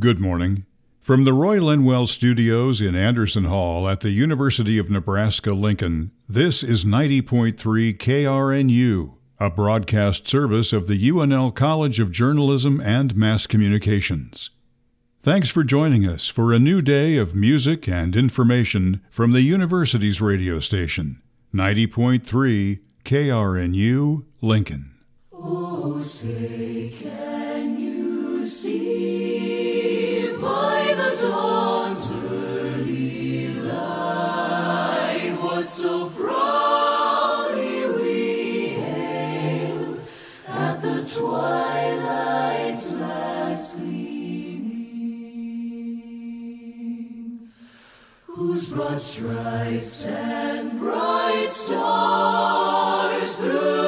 Good morning. From the Roy Linwell Studios in Anderson Hall at the University of Nebraska Lincoln, this is 90.3 KRNU, a broadcast service of the UNL College of Journalism and Mass Communications. Thanks for joining us for a new day of music and information from the university's radio station, 90.3 KRNU Lincoln. Oh, say, so proudly we hailed at the twilight's last gleaming, whose broad stripes and bright stars through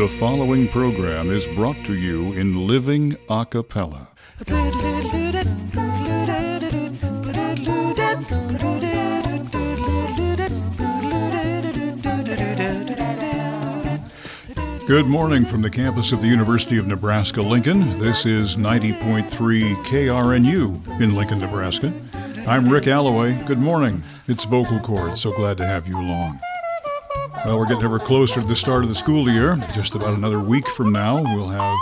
The following program is brought to you in living a cappella. Good morning from the campus of the University of Nebraska Lincoln. This is 90.3 KRNU in Lincoln, Nebraska. I'm Rick Alloway. Good morning. It's Vocal Chords. So glad to have you along. Well, we're getting ever closer to the start of the school year. Just about another week from now, we'll have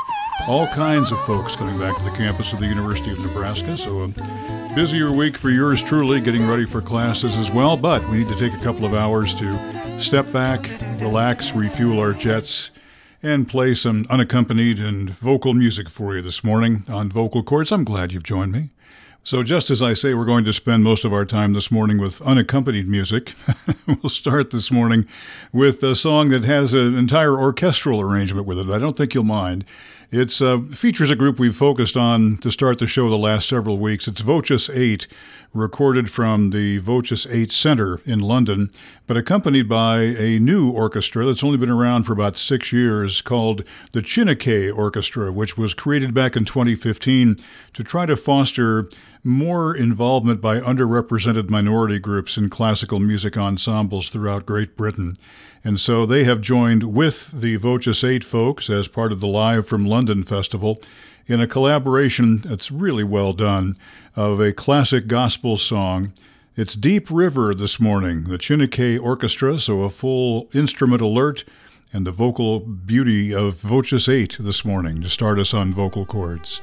all kinds of folks coming back to the campus of the University of Nebraska. So a busier week for yours truly, getting ready for classes as well. But we need to take a couple of hours to step back, relax, refuel our jets, and play some unaccompanied and vocal music for you this morning on Vocal Chords. I'm glad you've joined me. So, just as I say, we're going to spend most of our time this morning with unaccompanied music. we'll start this morning with a song that has an entire orchestral arrangement with it. I don't think you'll mind. It uh, features a group we've focused on to start the show the last several weeks. It's Voces 8, recorded from the Voces 8 Center in London, but accompanied by a new orchestra that's only been around for about six years called the Chineke Orchestra, which was created back in 2015 to try to foster more involvement by underrepresented minority groups in classical music ensembles throughout Great Britain. And so they have joined with the Voces 8 folks as part of the Live from London Festival in a collaboration that's really well done of a classic gospel song. It's Deep River this morning, the Chineke Orchestra, so a full instrument alert and the vocal beauty of Voces 8 this morning to start us on vocal chords.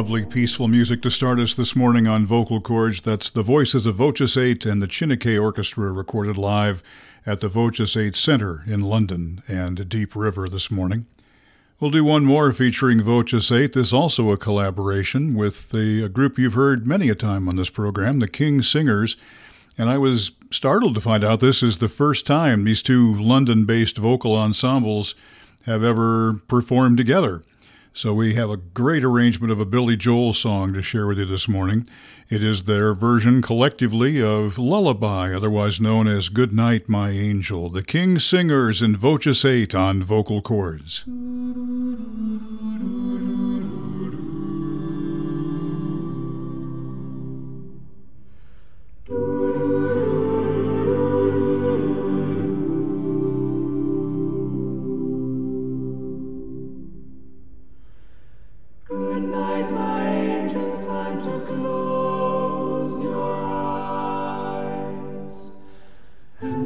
Lovely, peaceful music to start us this morning on Vocal Chords. That's the voices of Voces 8 and the Chineke Orchestra recorded live at the Voces 8 Center in London and Deep River this morning. We'll do one more featuring Voces 8. This is also a collaboration with the a group you've heard many a time on this program, the King's Singers. And I was startled to find out this is the first time these two London based vocal ensembles have ever performed together. So we have a great arrangement of a Billy Joel song to share with you this morning. It is their version collectively of Lullaby, otherwise known as Good Night, My Angel, the King's Singers in Voces 8 on vocal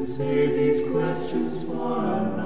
chords. Ooh.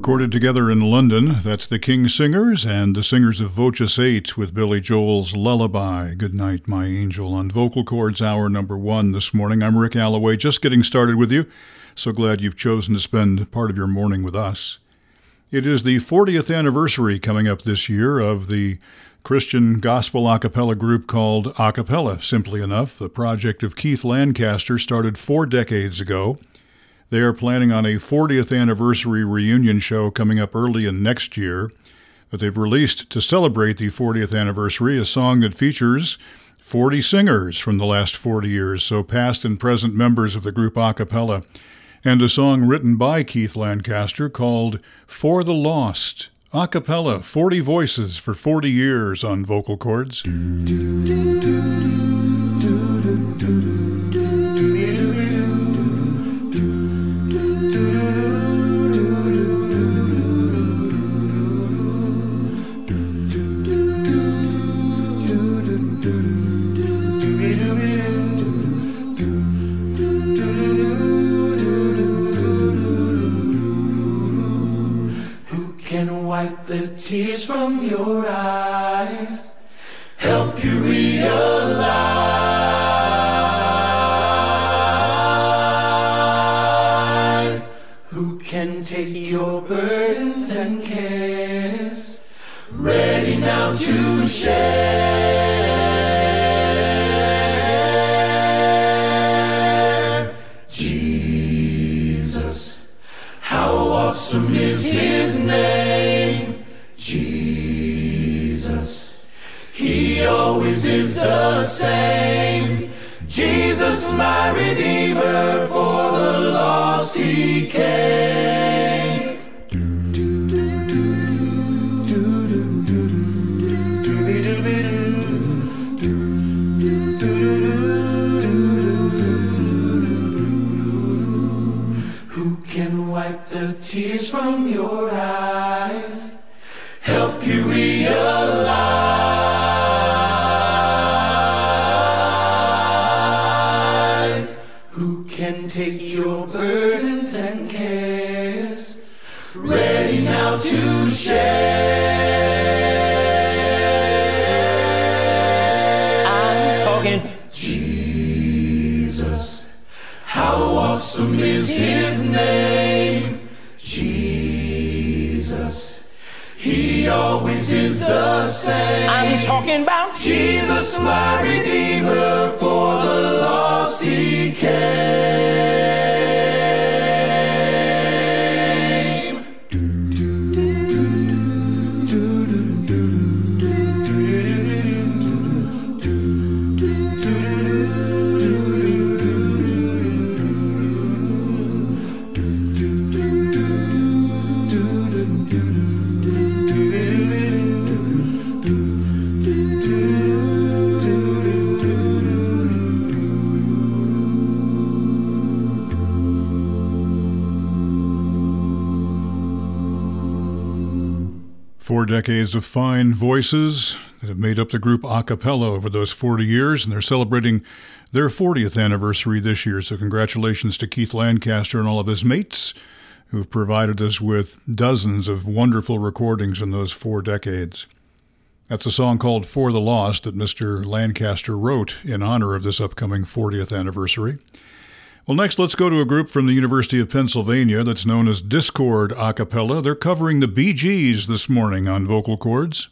Recorded together in London, that's the King's Singers and the singers of Voces 8 with Billy Joel's Lullaby, Good Night, My Angel, on Vocal Chords Hour number one this morning. I'm Rick Alloway, just getting started with you. So glad you've chosen to spend part of your morning with us. It is the 40th anniversary coming up this year of the Christian gospel a cappella group called Acappella, simply enough. The project of Keith Lancaster started four decades ago. They are planning on a 40th anniversary reunion show coming up early in next year. But they've released to celebrate the 40th anniversary a song that features 40 singers from the last 40 years, so past and present members of the group a cappella, and a song written by Keith Lancaster called For the Lost. A cappella, 40 voices for 40 years on vocal chords. Decades of fine voices that have made up the group a cappella over those 40 years, and they're celebrating their 40th anniversary this year. So, congratulations to Keith Lancaster and all of his mates who've provided us with dozens of wonderful recordings in those four decades. That's a song called For the Lost that Mr. Lancaster wrote in honor of this upcoming 40th anniversary. Well, next, let's go to a group from the University of Pennsylvania that's known as Dischord A Cappella. They're covering the Gees this morning on vocal chords.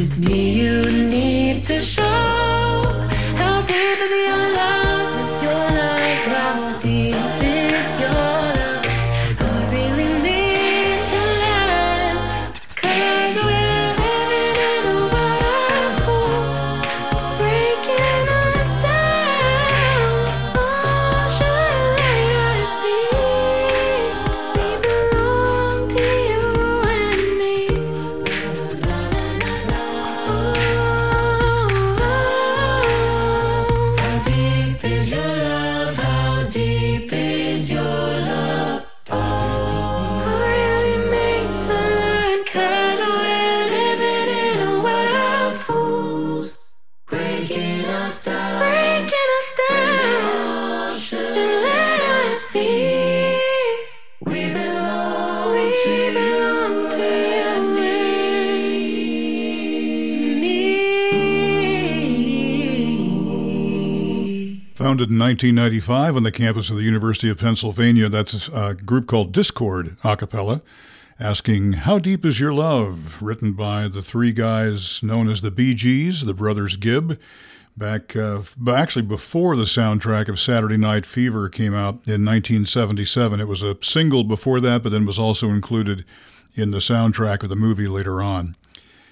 It's me you need to show 1995 on the campus of the University of Pennsylvania, that's a group called Dischord a cappella, asking, How Deep Is Your Love? written by the three guys known as the Bee Gees, the brothers Gibb. Back, uh, actually, before the soundtrack of Saturday Night Fever came out in 1977. It was a single before that, but then was also included in the soundtrack of the movie later on.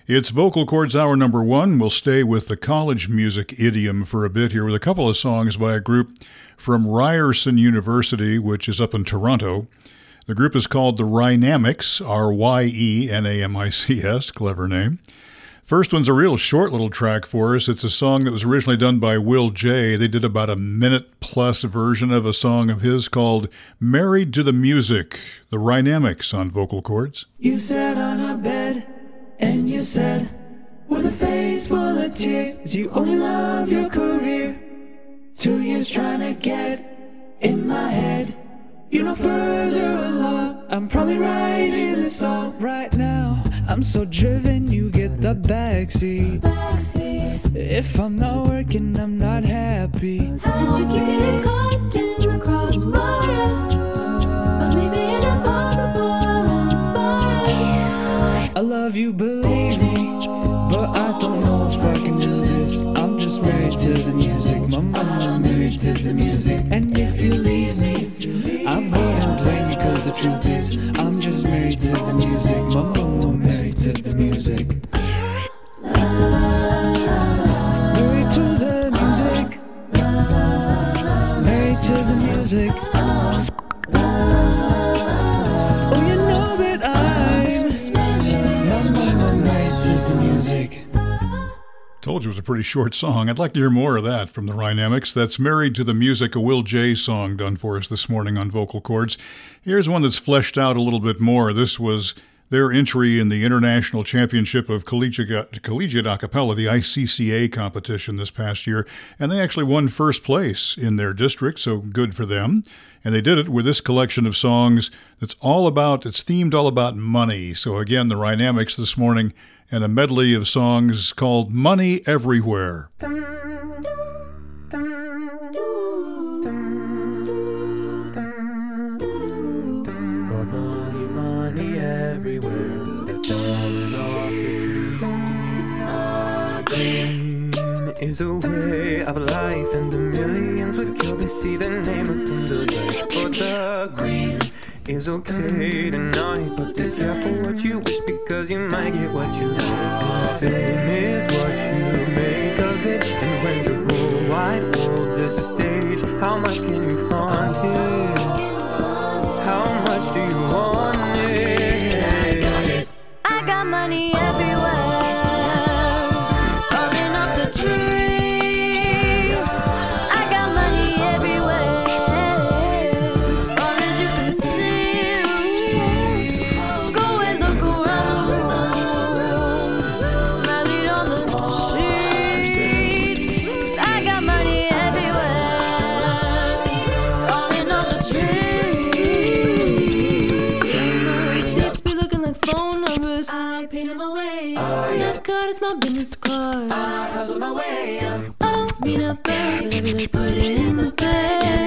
It's Vocal Chords Hour number one. We'll stay with the college music idiom for a bit here with a couple of songs by a group from Ryerson University, which is up in Toronto. The group is called the Ryenamics, R Y E N A M I C S, clever name. First one's a real short little track for us. It's a song that was originally done by Will J. They did about a minute plus version of a song of his called Married to the Music, the Ryenamics on vocal chords. You sat on a bed you said, with a face full of tears, you only love your career. Two years trying to get in my head. You're no further along. I'm probably writing this song right now. I'm so driven, you get the backseat. If I'm not working, I'm not happy. How'd you keep getting caught in the crossfire? I love you, believe me, but I don't know if I can do this. I'm just married to the music, my mama married to the music. And if you leave me, I wouldn't blame you, cause the truth is, I'm just married to the music, my mama married to the music. Married to the music, married to the music. Told you it was a pretty short song. I'd like to hear more of that from the Ryenamics. That's Married to the Music, a Will J song done for us this morning on vocal chords. Here's one that's fleshed out a little bit more. This was their entry in the International Championship of Collegiate, Collegiate A the ICCA competition this past year, and they actually won first place in their district, so good for them. And they did it with this collection of songs that's all about, it's themed all about money. So again, the Ryenamics this morning and a medley of songs called Money Everywhere. Is a way of life, and the millions would kill to see the name in the lights. For the green is okay tonight, but be careful what you wish because you might get what you want. And fame is what you make of it, and when the whole wide world's a stage, how much can you flaunt it? How much do you want it? I got money everywhere. My business card. I hustle my way up. I don't mean a bird, every like put it in the bag.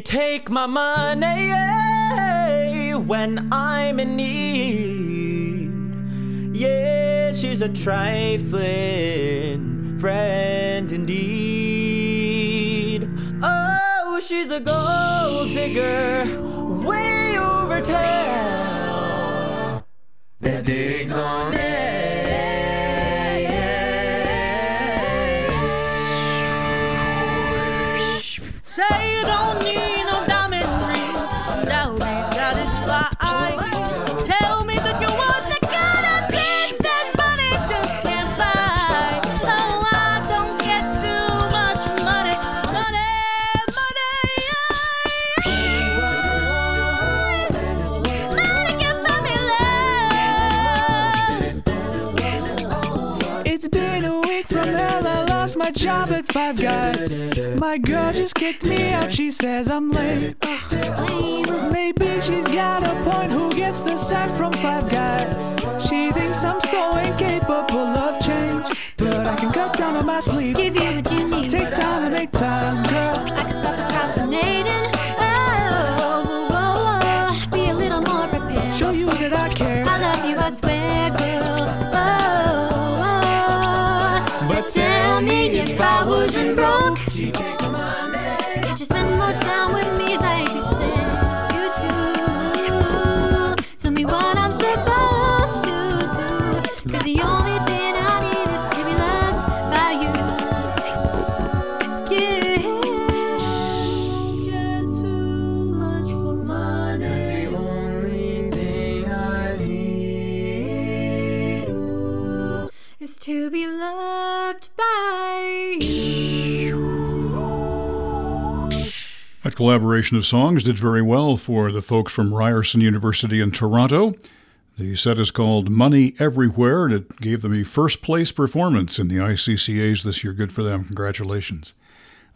Take my money eh, when I'm in need. Yeah, she's a trifling friend indeed. Oh, she's a gold digger way over town. That digs on Say job at Five Guys. My girl just kicked me out. She says I'm late. Maybe she's got a point. Who gets the sack from Five Guys? She thinks I'm so incapable of change. But I can cut down on my sleep. Give you what you need. Take time and make time, collaboration of songs did very well for the folks from Ryerson University in Toronto. The set is called Money Everywhere, and it gave them a first place performance in the ICCAs this year. Good for them. Congratulations.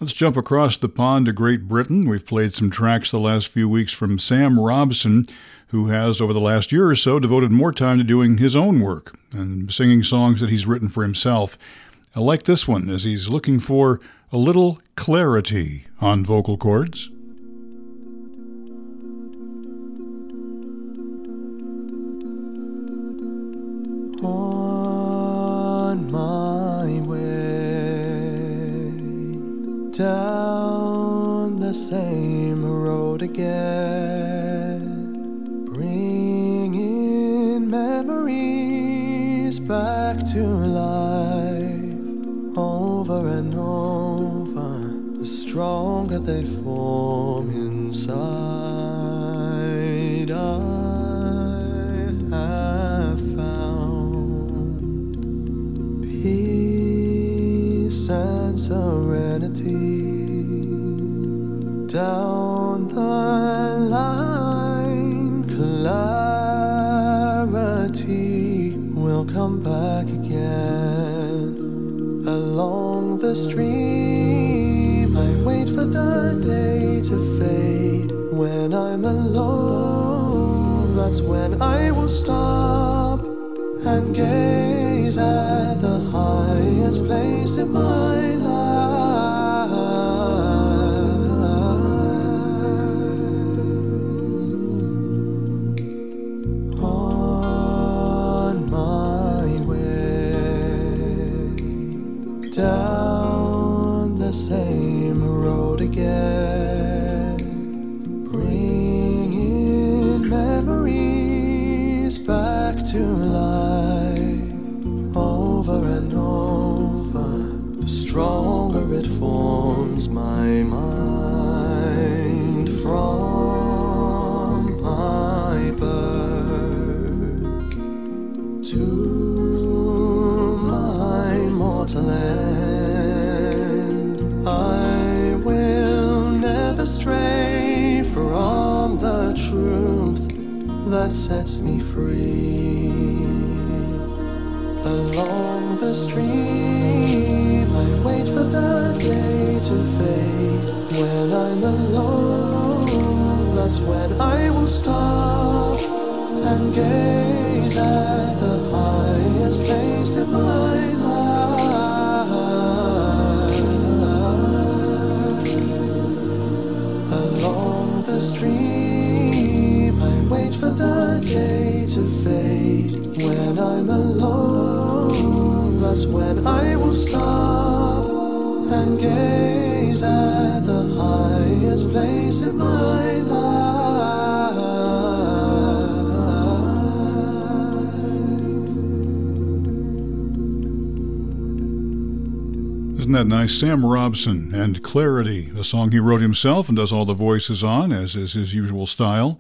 Let's jump across the pond to Great Britain. We've played some tracks the last few weeks from Sam Robson, who has, over the last year or so, devoted more time to doing his own work and singing songs that he's written for himself. I like this one as he's looking for a little clarity on Vocal Chords. on my way down the same road again, bringing memories back to life stronger they form inside, I have found peace and serenity down the line. Clarity will come back again along the stream. That's when I will stop and gaze at the highest place in my life. Sets me free. Along the stream, I wait for the day to fade. When I'm alone, that's when I will stop and gaze at the highest place in my life. Alone, when I will stop and gaze at the highest place in my life. Isn't that nice? Sam Robson and Clarity, a song he wrote himself and does all the voices on, as is his usual style.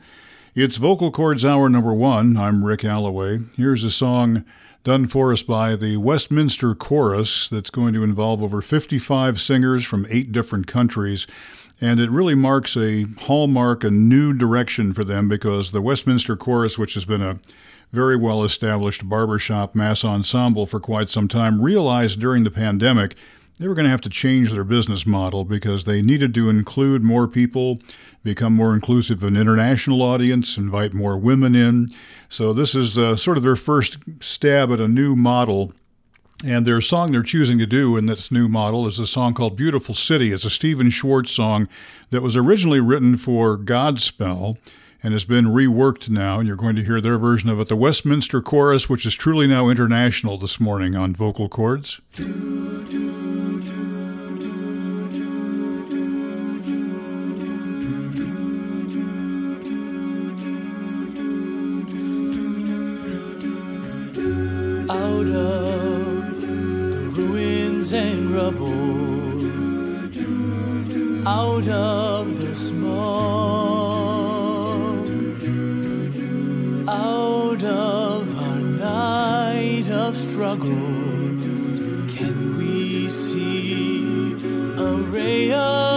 It's Vocal Chords Hour number one. I'm Rick Alloway. Here's a song done for us by the Westminster Chorus that's going to involve over 55 singers from eight different countries. And it really marks a hallmark, a new direction for them because the Westminster Chorus, which has been a very well established barbershop mass ensemble for quite some time, realized during the pandemic they were going to have to change their business model because they needed to include more people, become more inclusive of an international audience, invite more women in. So, this is uh, sort of their first stab at a new model. And their song they're choosing to do in this new model is a song called Beautiful City. It's a Stephen Schwartz song that was originally written for Godspell and has been reworked now. And you're going to hear their version of it, the Westminster Chorus, which is truly now international this morning on Vocal Chords. Out of the smoke, out of our night of struggle, can we see a ray of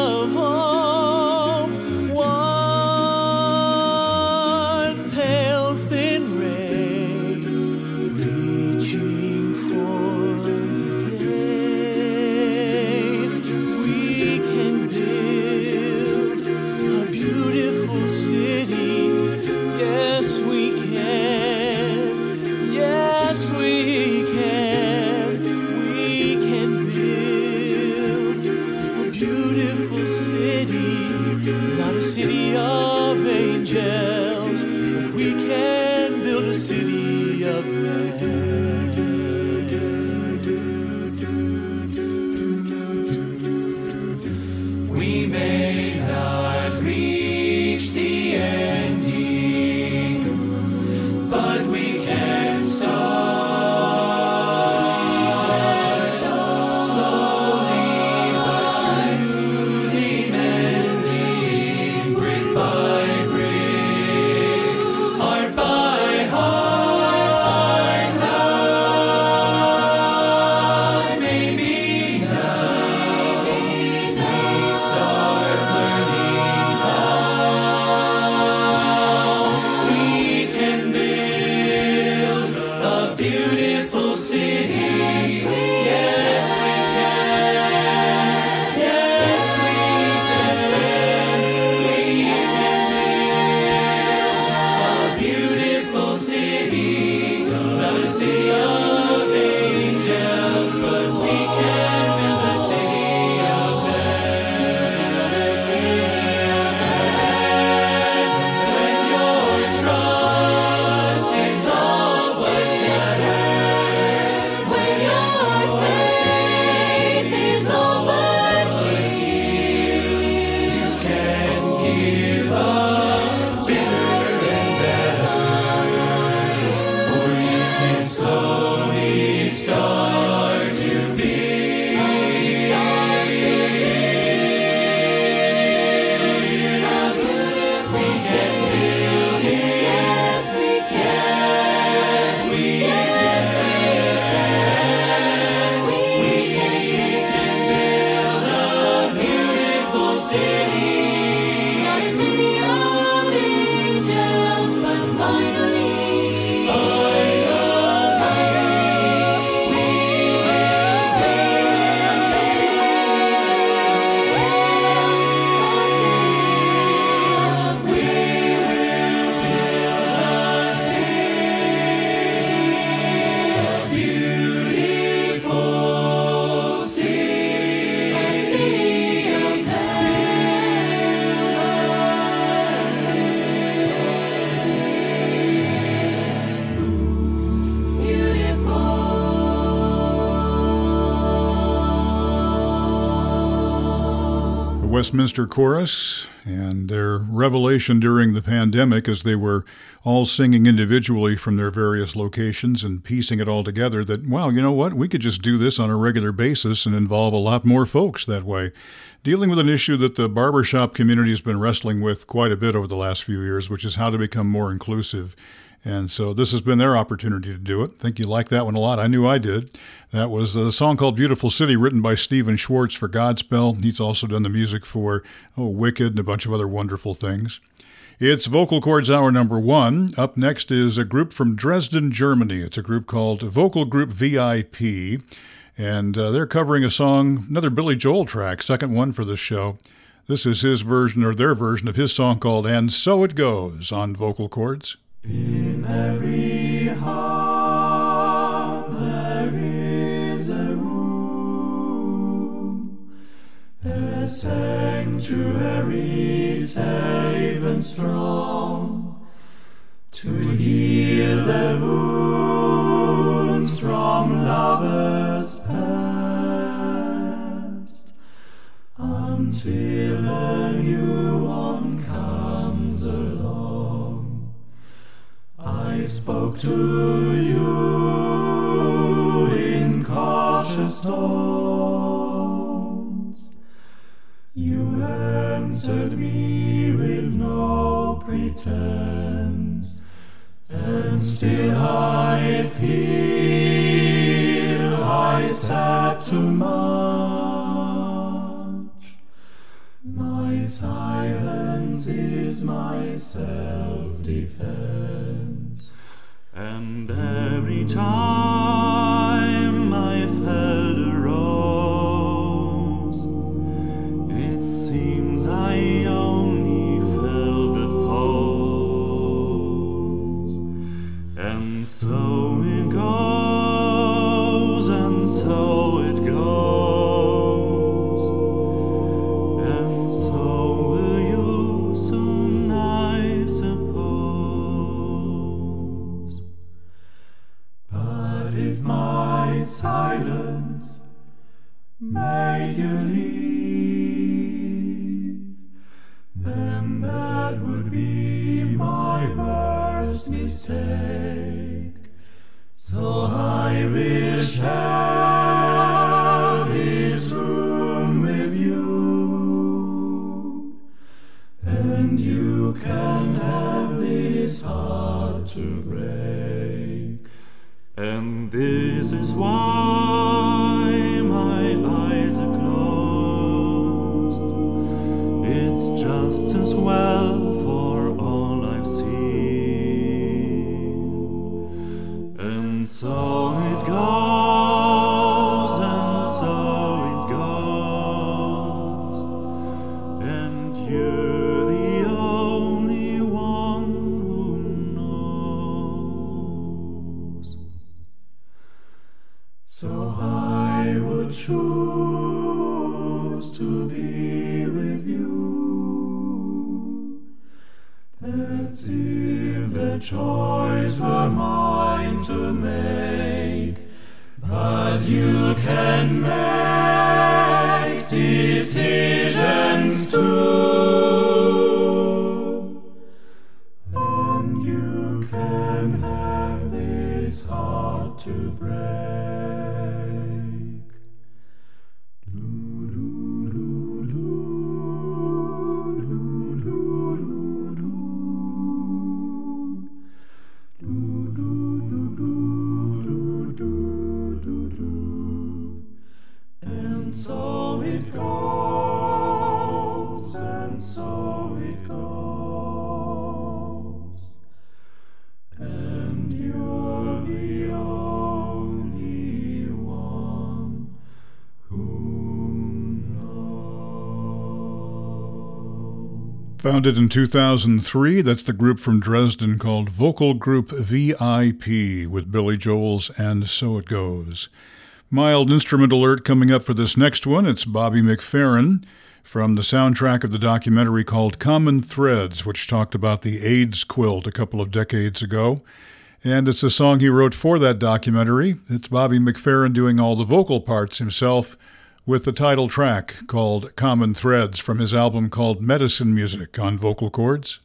Westminster Chorus and their revelation during the pandemic as they were all singing individually from their various locations and piecing it all together that, wow, you know what? We could just do this on a regular basis and involve a lot more folks that way. Dealing with an issue that the barbershop community has been wrestling with quite a bit over the last few years, which is how to become more inclusive. And so this has been their opportunity to do it. I think you like that one a lot. I knew I did. That was a song called Beautiful City, written by Stephen Schwartz for Godspell. He's also done the music for oh, Wicked and a bunch of other wonderful things. It's Vocal Chords Hour number one. Up next is a group from Dresden, Germany. It's a group called Vocal Group VIP. And uh, they're covering a song, another Billy Joel track, second one for this show. This is his version or their version of his song called And So It Goes on Vocal Chords. In every heart there is a room, a sanctuary safe and strong, to heal the wounds from lovers past, until a new one comes along. I spoke to you in cautious tones. You answered me with no pretense, and still I feel I said too much. My silence is my self defense. And every time I felt I will share this room with you, and you can have this heart to break. And this is why So it goes, Founded in 2003, that's the group from Dresden called Vocal Group VIP with Billy Joel's And So It Goes. Mild instrument alert coming up for this next one. It's Bobby McFerrin from the soundtrack of the documentary called Common Threads, which talked about the AIDS quilt a couple of decades ago. And it's a song he wrote for that documentary. It's Bobby McFerrin doing all the vocal parts himself with the title track called Common Threads from his album called Medicine Music on Vocal Chords.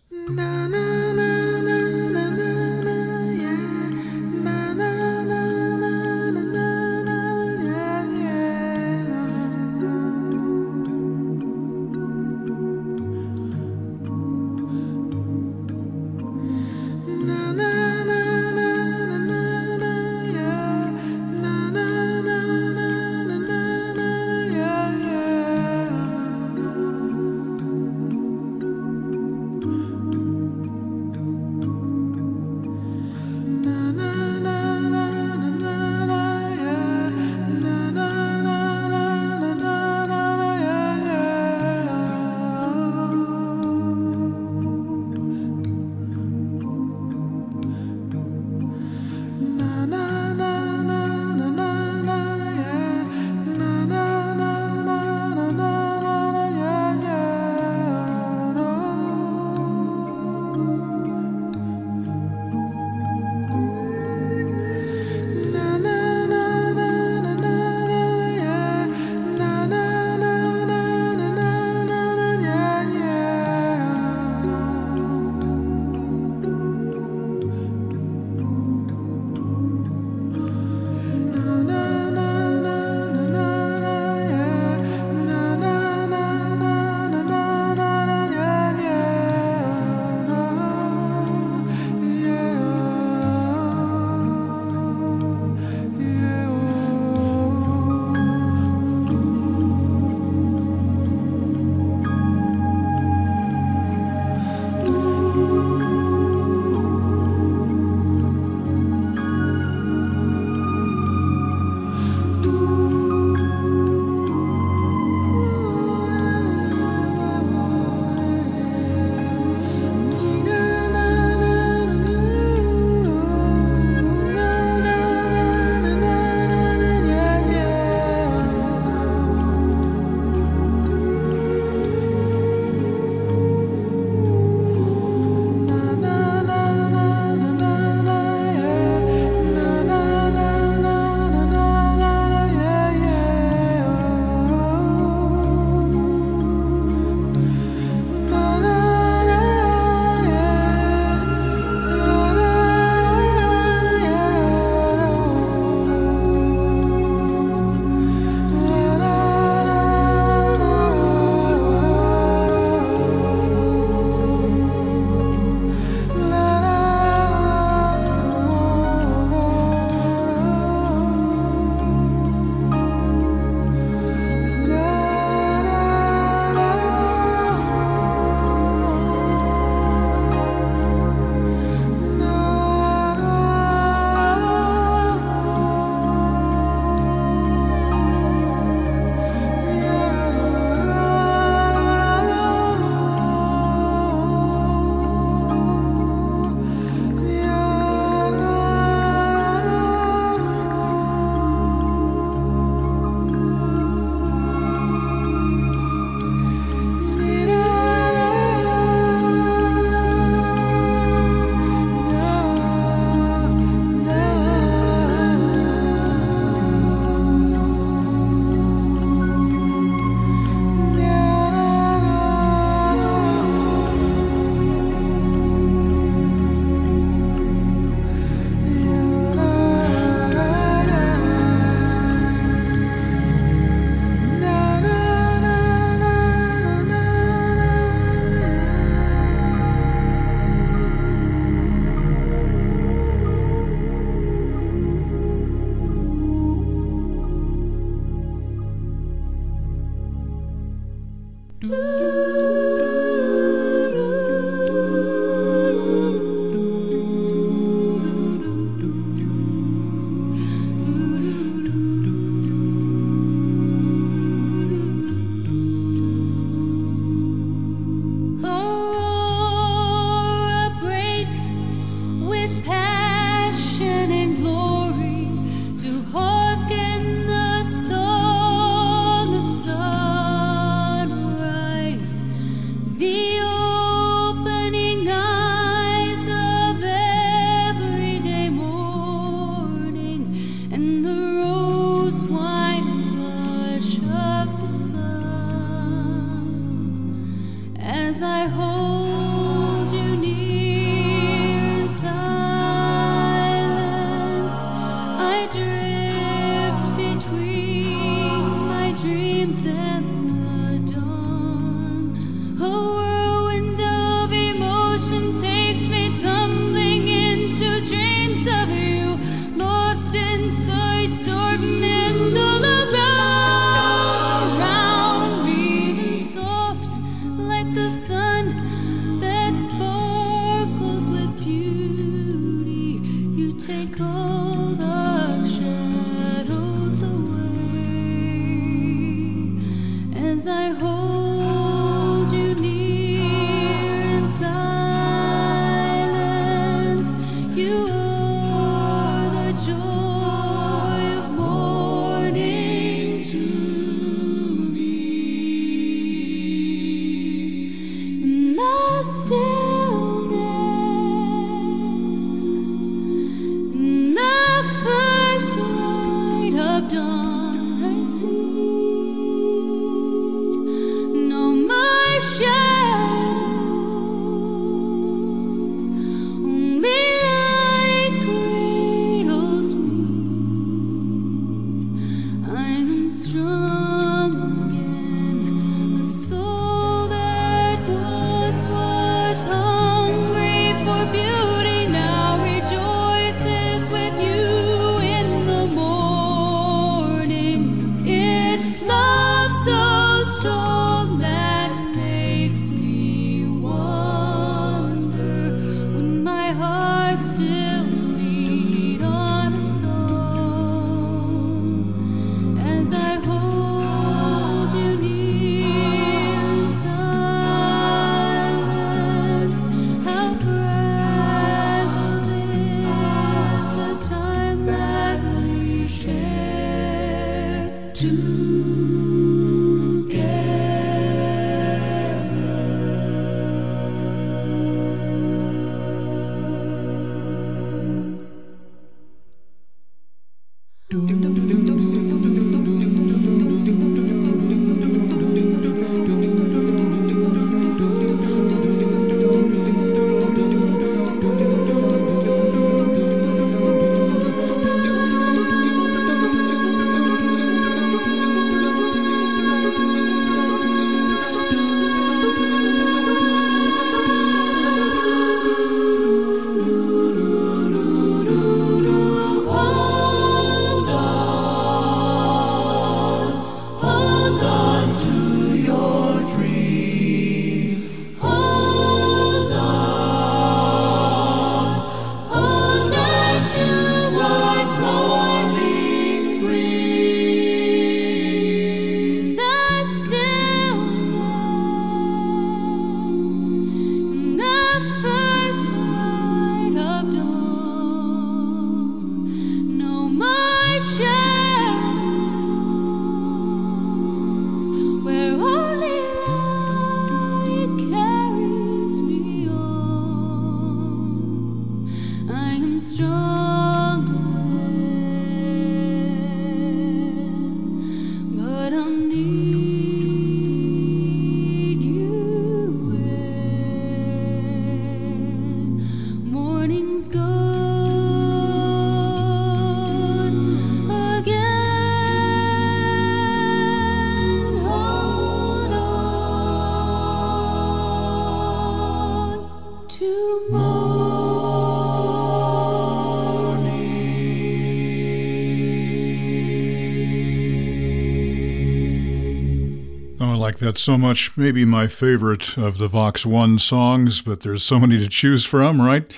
That so much. Maybe my favorite of the Vox One songs, but there's so many to choose from, right?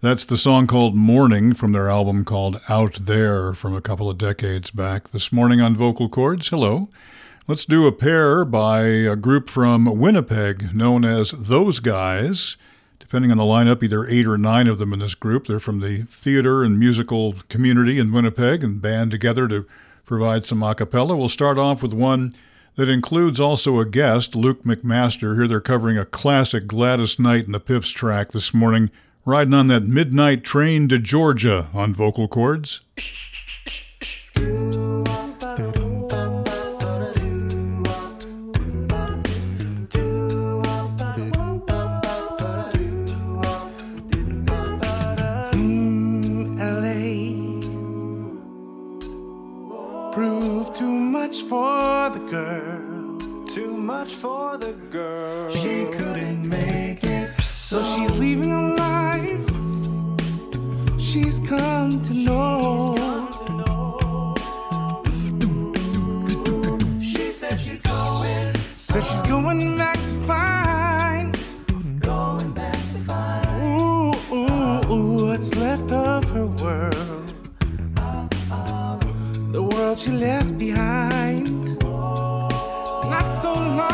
That's the song called Morning from their album called Out There from a couple of decades back. This morning on Vocal Chords, hello. Let's do a pair by a group from Winnipeg known as Those Guys. Depending on the lineup, either eight or nine of them in this group. They're from the theater and musical community in Winnipeg and band together to provide some a cappella. We'll start off with one that includes also a guest, Luke McMaster. Here they're covering a classic Gladys Knight and the Pips track this morning, riding on that midnight train to Georgia on Vocal Chords. for the girl. Too much for the girl. She couldn't make it. So she's leaving her life. She's come to know. She said she's going. Said she's going back to find. Going back to find. Ooh, ooh, ooh, what's left of her world world left behind. Not so long.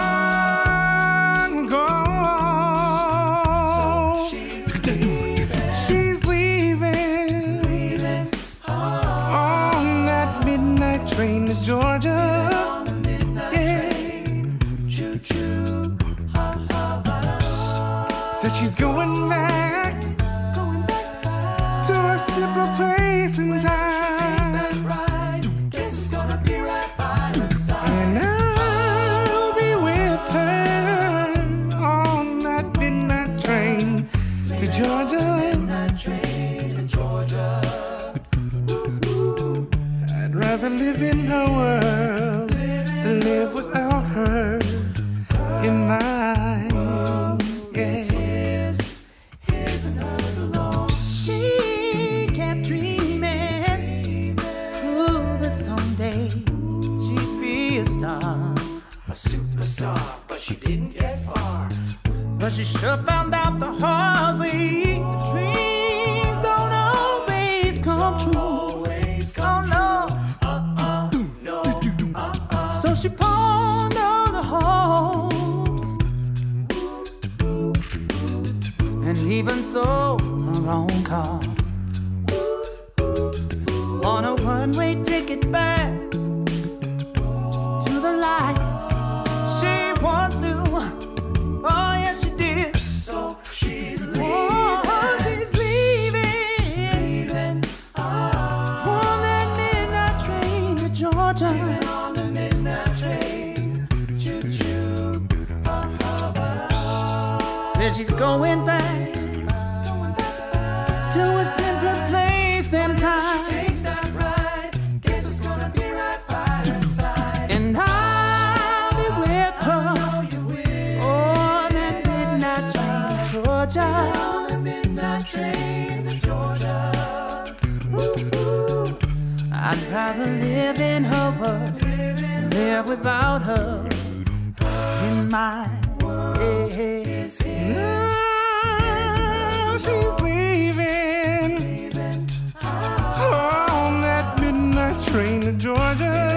sure found out the hard way. Dreams don't always come true. Oh no. So she pawned all the hopes. And even so. to Georgia.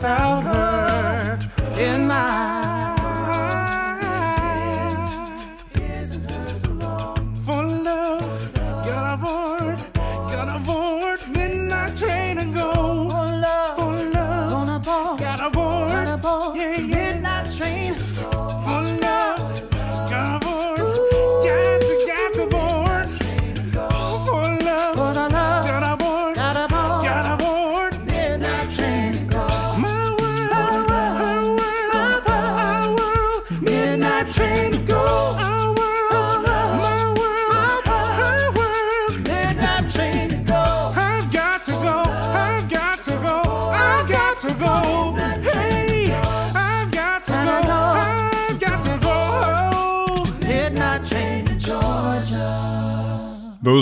without her.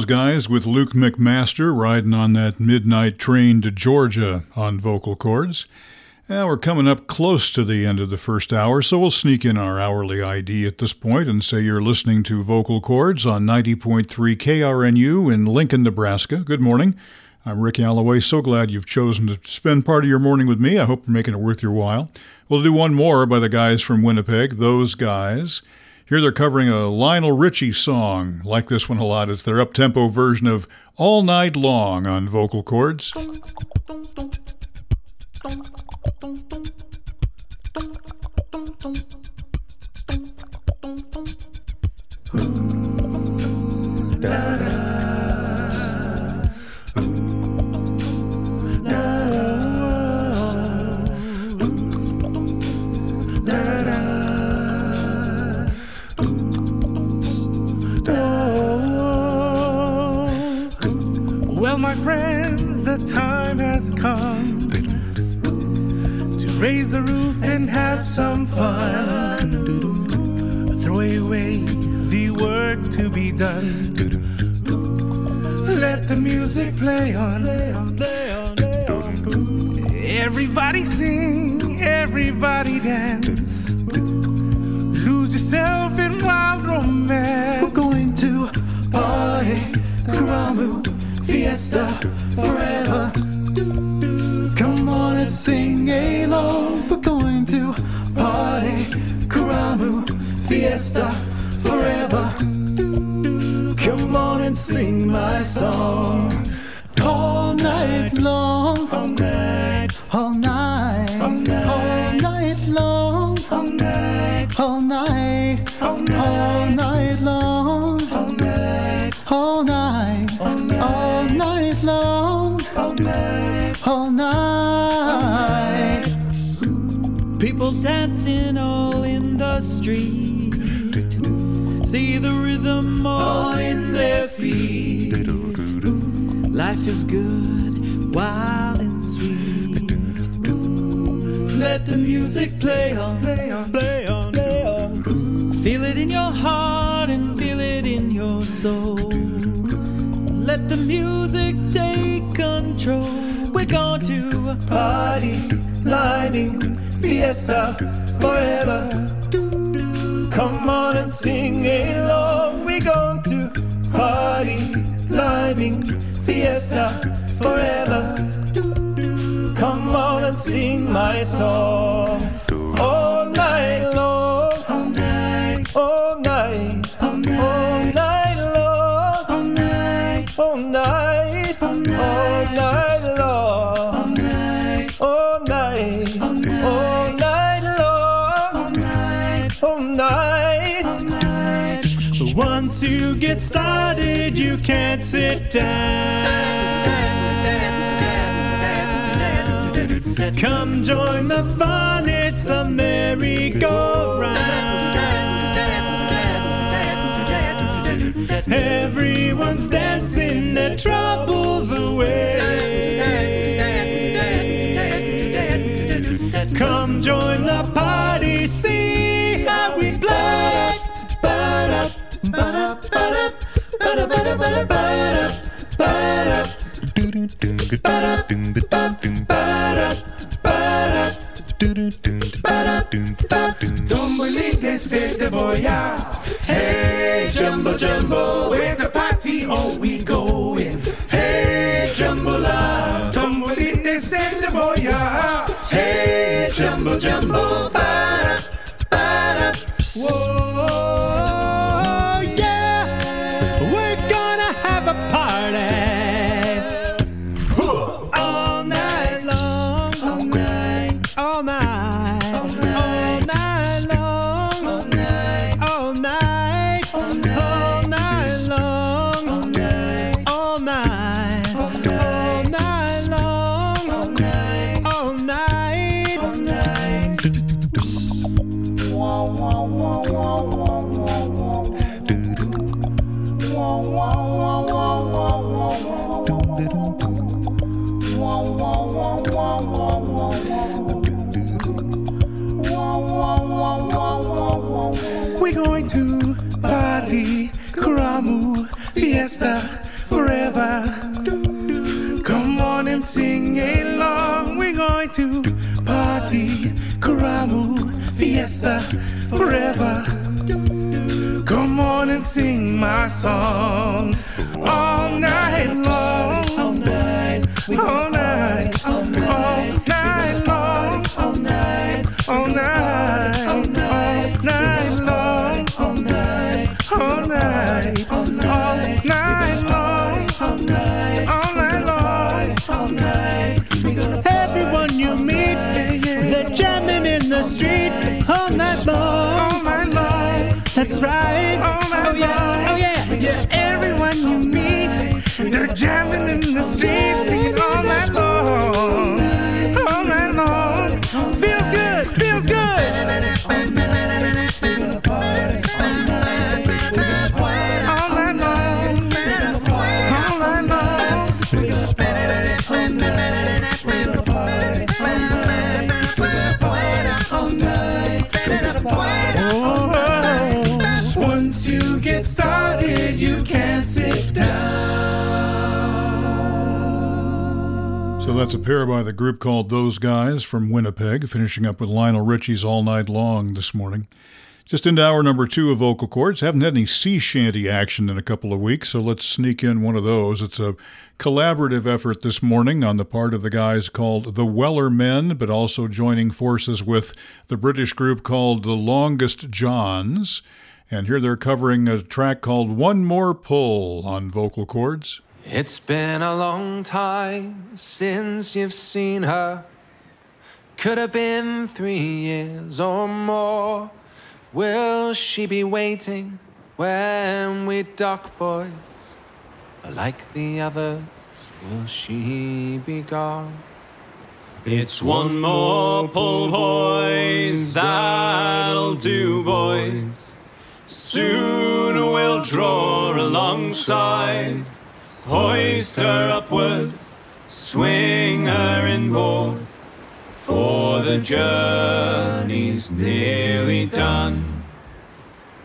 guys with Luke McMaster riding on that midnight train to Georgia on Vocal Chords. Now we're coming up close to the end of the first hour, so we'll sneak in our hourly ID at this point and say you're listening to Vocal Chords on 90.3 KRNU in Lincoln, Nebraska. Good morning. I'm Rick Alloway. So glad you've chosen to spend part of your morning with me. I hope you're making it worth your while. We'll do one more by the guys from Winnipeg, those guys. Here they're covering a Lionel Richie song, like this one a lot. It's their up-tempo version of All Night Long on vocal Chords. The time has come to raise the roof and have some fun. Throw away the work to be done. Let the music play on. Everybody sing, everybody dance. Lose yourself in wild romance. We're going to party, Karamu, fiesta, forever. Come on and sing along. We're going to party, Karamu, fiesta, forever. Come on and sing my song. All night long, all night, all night, all night, long, all night, all night, all night long, all night, all night, night, all night. People dancing all in the street. See the rhythm all in their feet. Life is good, wild and sweet. Let the music play on, play on, play on, play on. Feel it fiesta, forever. Come on and sing along. We're going to party, liming, fiesta, forever. Come on and sing my song You get started, you can't sit down. Come join the fun, it's a merry-go-round. Everyone's dancing their troubles away. Come join the party, see Tumbleweed, said the boy. Hey, Jumbo Jumbo, where the party all we going? Hey, Jumbo Love. Fiesta, forever. Come on and sing along. We're going to party, Karamu, fiesta, forever. Come on and sing my song all night long. All night, street all night long. all night long. That's right. Oh, all night oh yeah, long. oh yeah. Yeah, everyone you meet, they're jamming in the streets, that's a pair by the group called Those Guys from Winnipeg, finishing up with Lionel Richie's All Night Long this morning. Just into hour number two of Vocal Chords. Haven't had any sea shanty action in a couple of weeks, so let's sneak in one of those. It's a collaborative effort this morning on the part of the guys called the Wellermen, but also joining forces with the British group called the Longest Johns. And here they're covering a track called One More Pull on Vocal Chords. It's been a long time since you've seen her. Could have been three years or more. Will she be waiting when we dock, boys? Like the others, will she be gone? It's one more pull, boys. That'll do, boys. Soon we'll draw alongside. Hoist her upward, swing her inboard. For the journey's nearly done.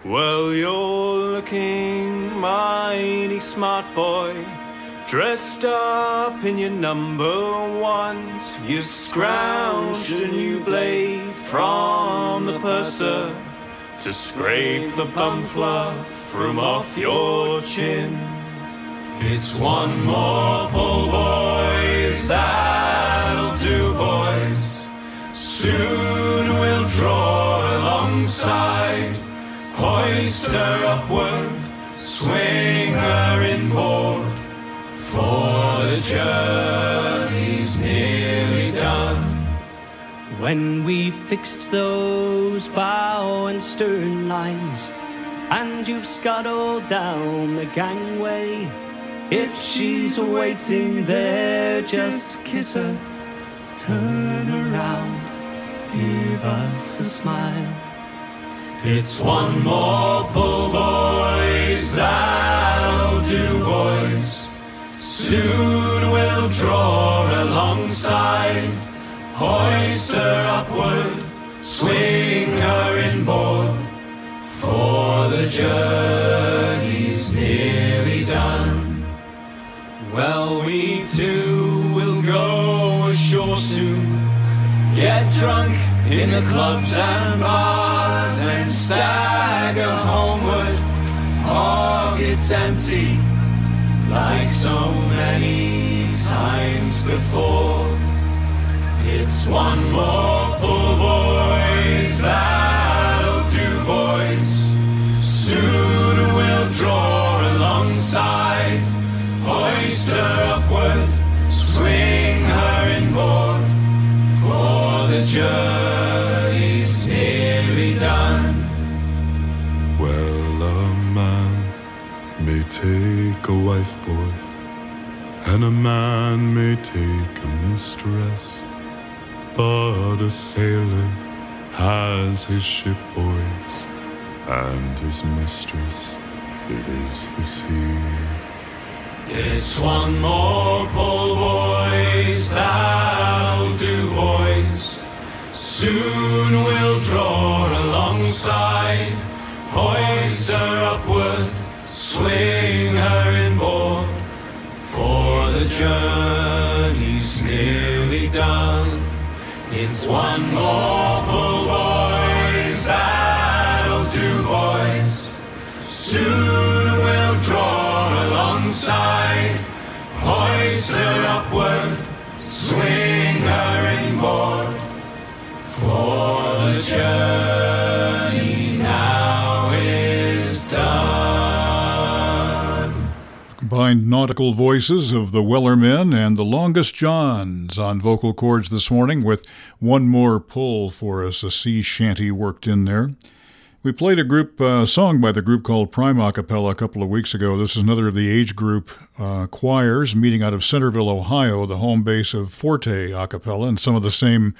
Well, you're looking mighty smart, boy. Dressed up in your number ones. You scrounged a new blade from the purser to scrape the bum fluff from off your chin. It's one more pull, boys. That'll do, boys. Soon we'll draw alongside. Hoist her upward, swing her inboard. For the journey's nearly done. When we fixed those bow and stern lines, and you've scuttled down the gangway, if she's waiting there, just kiss her, turn around, give us a smile. It's one more pull, boys. That'll do, boys. Soon we'll draw alongside. Hoist her upward, swing her inboard. For the journey's nearly done. Well, we too will go ashore soon. Get drunk in the clubs and bars and stagger homeward. Pockets empty, like so many times before. It's one more pull, boys. Her upward, swing her inboard. For the journey's nearly done. Well, a man may take a wife, boy, and a man may take a mistress, but a sailor has his ship, boys, and his mistress, it is the sea. It's one more pull, boys. That'll do, boys. Soon we'll draw alongside. Hoist her upward, swing her inboard. For the journey's nearly done. It's one more Combined nautical voices of the Wellermen and the Longest Johns on Vocal Chords this morning with one more pull for us, a sea shanty worked in there. We played a group uh, song by the group called Prime A Cappella a couple of weeks ago. This is another of the age group uh, choirs meeting out of Centerville, Ohio, the home base of Forte A Cappella, and some of the same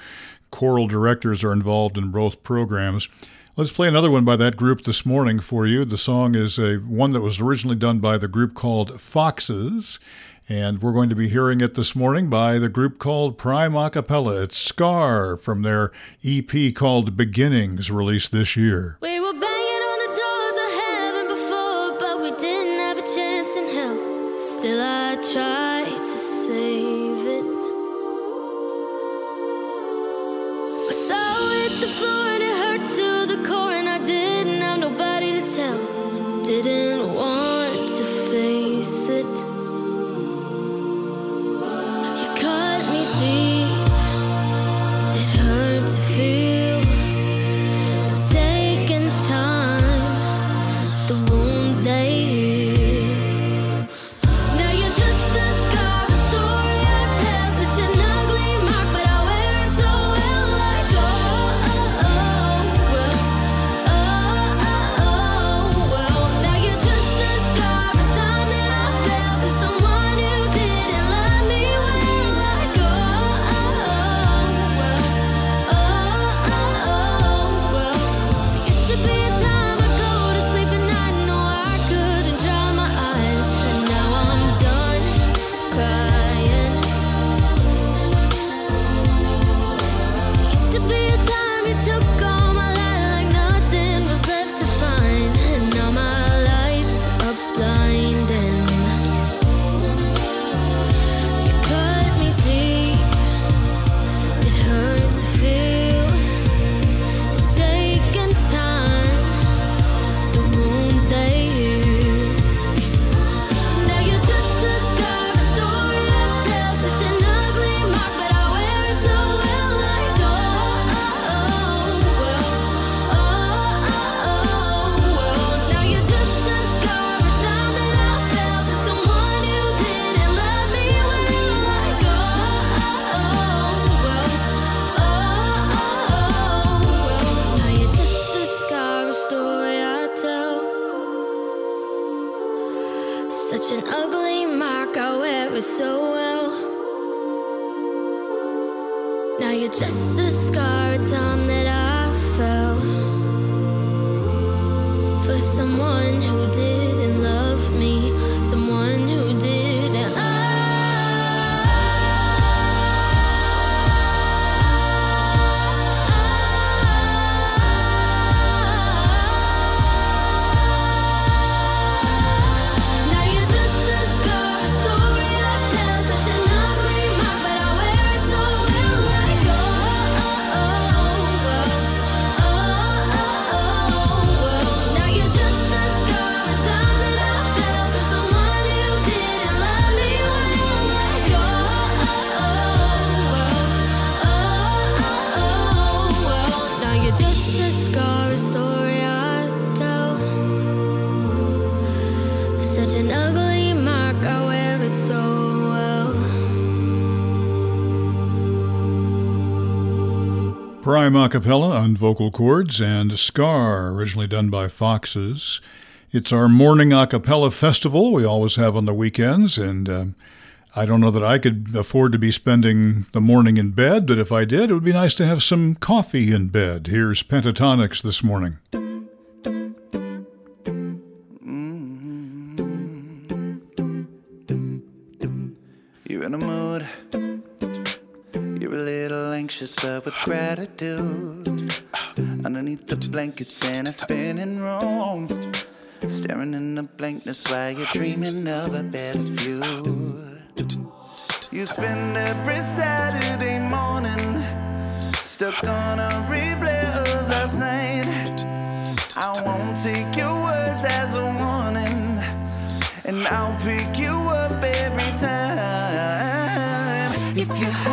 choral directors are involved in both programs. Let's play another one by that group this morning for you. The song is a one that was originally done by the group called Foxes, and we're going to be hearing it this morning by the group called Prime A Cappella. It's Scar from their EP called Beginnings, released this year. We time a cappella on Vocal Chords and Scar, originally done by Foxes. It's our morning a cappella festival we always have on the weekends, and uh, I don't know that I could afford to be spending the morning in bed, but if I did, it would be nice to have some coffee in bed. Here's Pentatonix this morning. You in a mood? anxious, but with gratitude. Underneath the blankets and a spinning room. Staring in the blankness while you're dreaming of a better view. You spend every Saturday morning stuck on a replay of last night. I won't take your words as a warning, and I'll pick you up every time. If you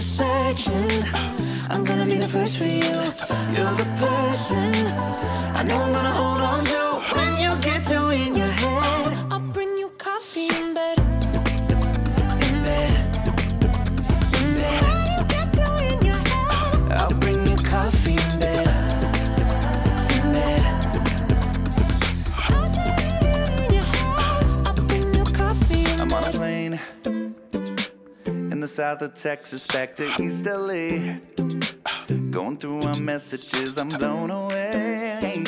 you're searching. I'm gonna be the first for you. You're the person. I know I'm gonna hold on to south of Texas back to East LA. Going through my messages, I'm blown away.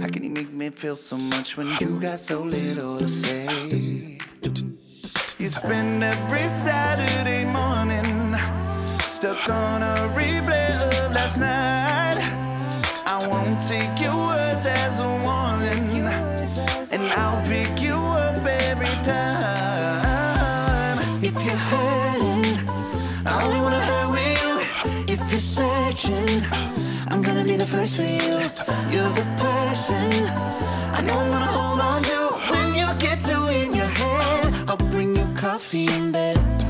How can you make me feel so much when you got so little to say? You spend every Saturday morning stuck on a replay of last night. I won't take your words as a warning, and I'll pick you up every time. I'm gonna be the first for you. You're the person I know I'm gonna hold on to. When you get to in your head, I'll bring you coffee in bed.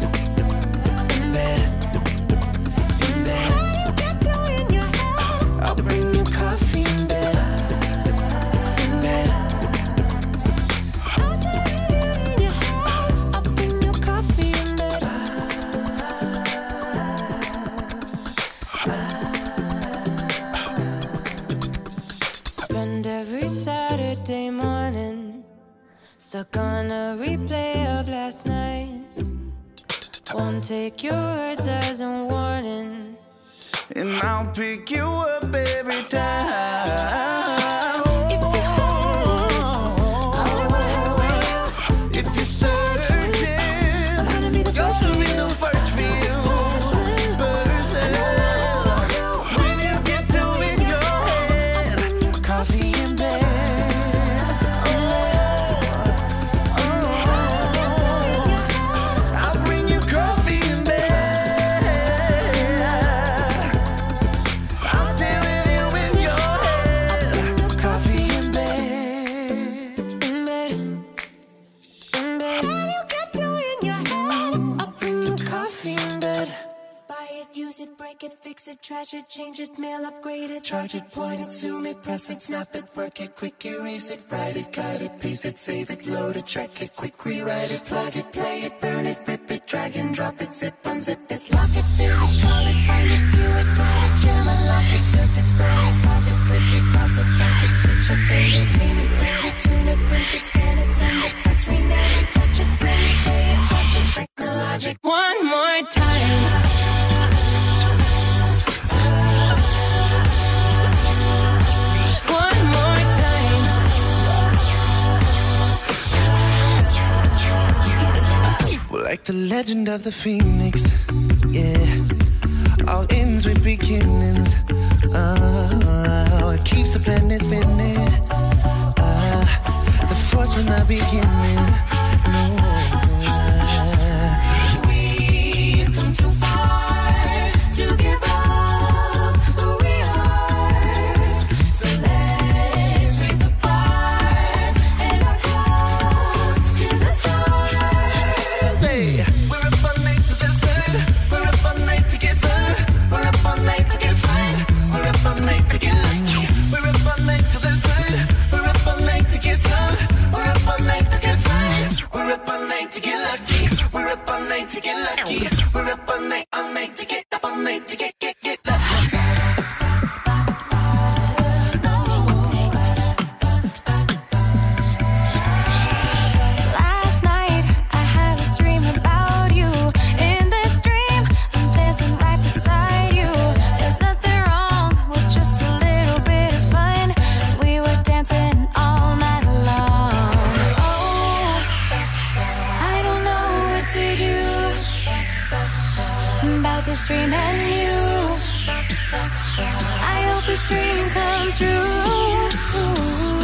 Stuck on a replay of last night. Won't take your words as a warning. And I'll pick you up every time. Trash it, change it, mail, upgrade it, Charge it, point it, zoom it, press it, snap it, work it, quick erase it, write it, cut it, paste it, save it, load it, track it, quick rewrite it, plug it, play it, burn it, rip it, drag and drop it, zip, unzip it, lock it, fill it, call it, find it, view it, write it, jam, unlock it, surf it, scroll it, pause it, click it, cross it, back it, switch it, fade it, name it, read it, tune it, print it, scan it, send it, fax, rename it, touch it, print it, pay it, watch it, break the logic. One more time. Like the legend of the phoenix, yeah. All ends with beginnings. Oh, it keeps the planet spinning. Uh, the force from the beginning. Up all night, all night to get up all night to get get get lucky. Dream and you. I hope this dream comes true.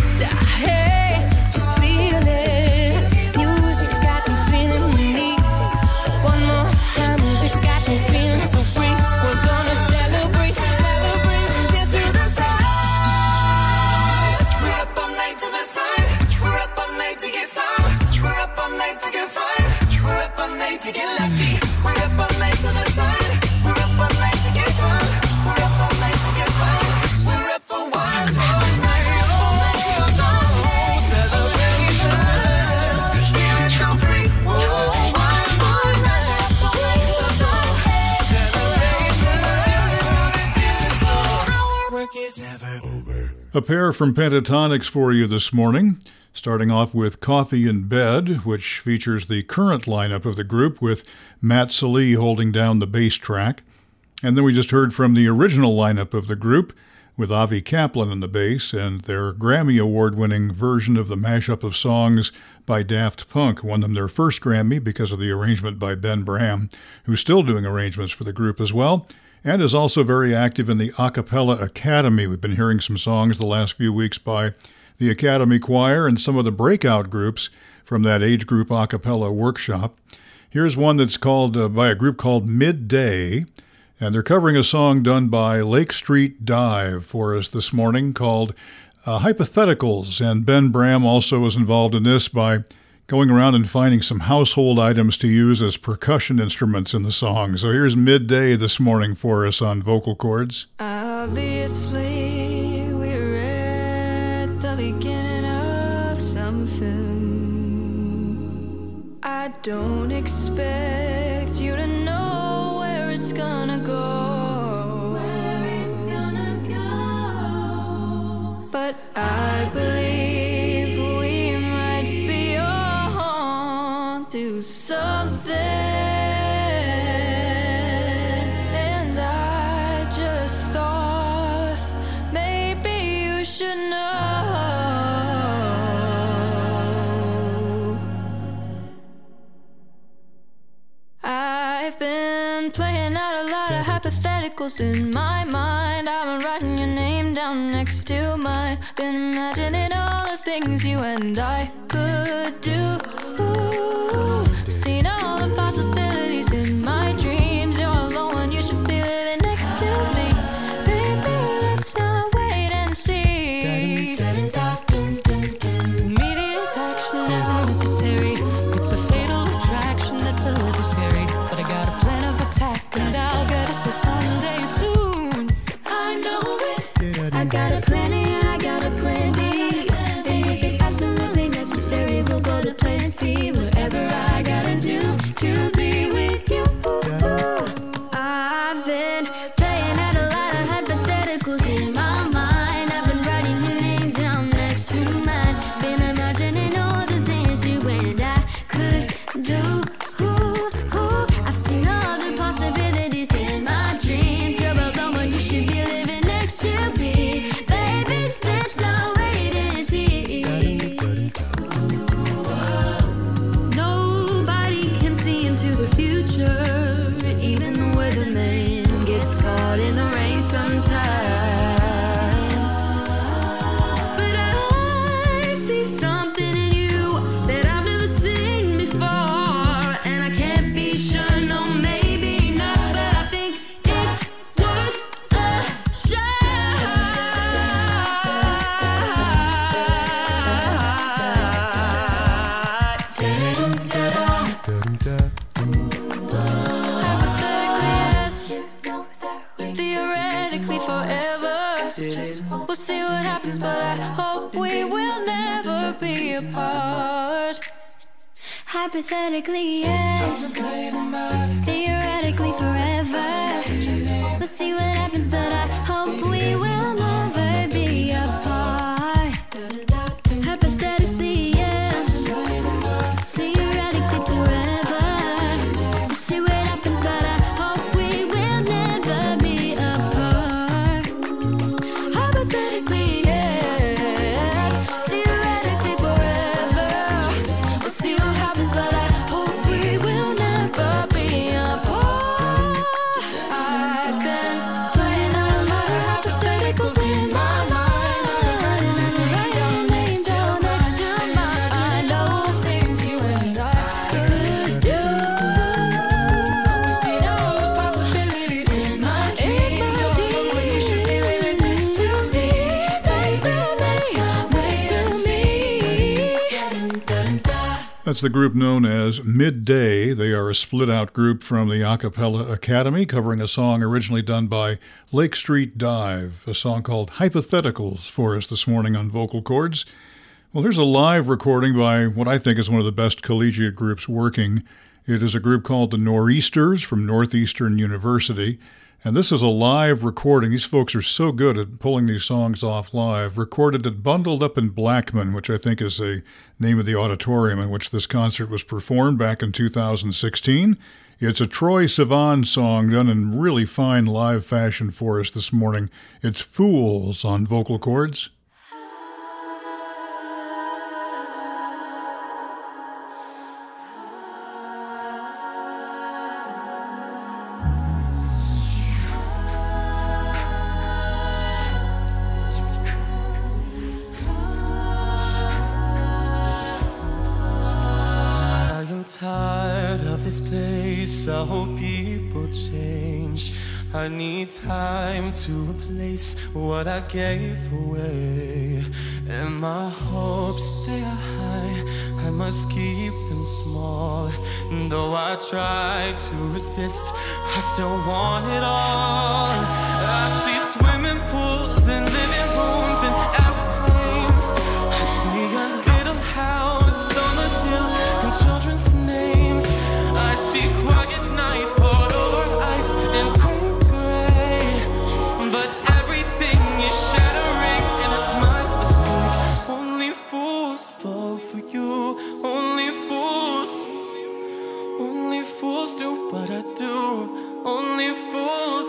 A pair from Pentatonix for you this morning. Starting off with Coffee in Bed, which features the current lineup of the group with Matt Sallee holding down the bass track. And then we just heard from the original lineup of the group with Avi Kaplan on the bass and their Grammy Award winning version of the mashup of songs by Daft Punk won them their first Grammy because of the arrangement by Ben Bram, who's still doing arrangements for the group as well, and is also very active in the A Cappella Academy. We've been hearing some songs the last few weeks by the Academy Choir and some of the breakout groups from that age group a cappella workshop. Here's one that's called uh, by a group called Midday, and they're covering a song done by Lake Street Dive for us this morning called uh, Hypotheticals. And Ben Bram also was involved in this by going around and finding some household items to use as percussion instruments in the song. So here's Midday this morning for us on Vocal Chords. Obviously, the beginning of something. I don't expect you to know where it's gonna go. Where it's gonna go. But I believe I've been playing out a lot of hypotheticals in my mind. I've been writing your name down next to mine. Been imagining all the things you and I could do. Seen all the possibilities caught in the rain sometimes. Hypothetically, yes. Theoretically forever. We'll see what happens, but I hope we will never be apart. That's the group known as Midday. They are a split out group from the A Cappella Academy, covering a song originally done by Lake Street Dive, a song called Hypotheticals for us this morning on Vocal Chords. Well, here's a live recording by what I think is one of the best collegiate groups working. It is a group called the Nor'easters from Northeastern University. And this is a live recording. These folks are so good at pulling these songs off live. Recorded at Bundled Up in Blackman, which I think is the name of the auditorium in which this concert was performed back in 2016. It's a Troye Sivan song done in really fine live fashion for us this morning. It's Fools on Vocal Chords. I need time to replace what I gave away. And my hopes, they are high. I must keep them small. And though I try to resist, I still want it all. I see swimming pools and living what I do. Only fools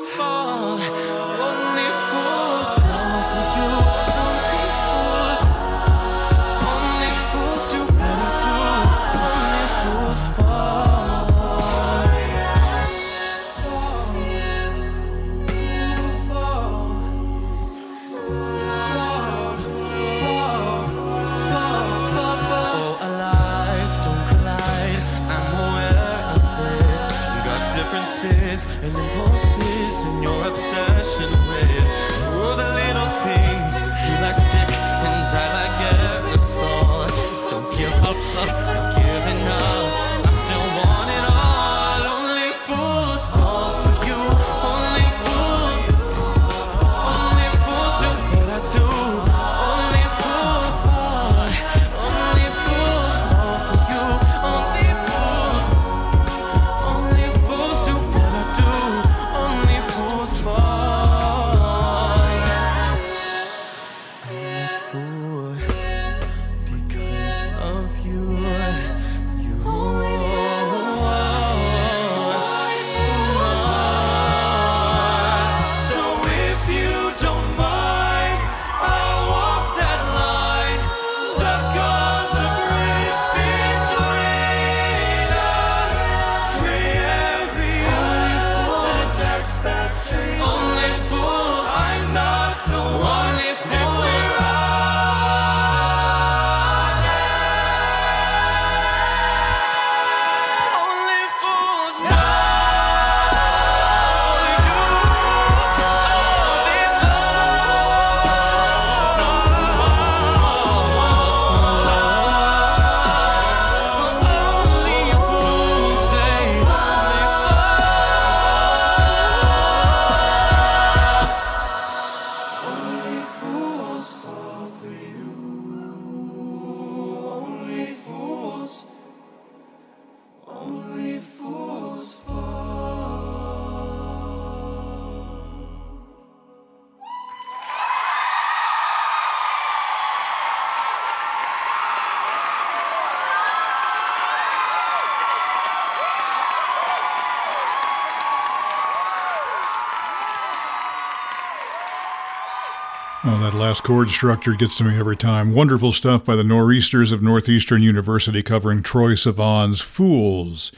that last chord structure gets to me every time. Wonderful stuff by the Nor'easters of Northeastern University covering Troye Sivan's Fools.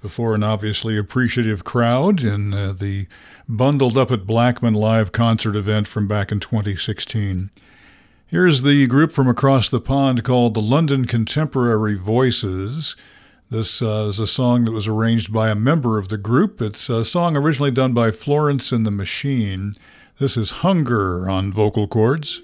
Before an obviously appreciative crowd in uh, the Bundled Up at Blackman live concert event from back in 2016. Here's the group from across the pond called the London Contemporary Voices. This uh, is a song that was arranged by a member of the group. It's a song originally done by Florence and the Machine. This is Hunger on Vocal Chords.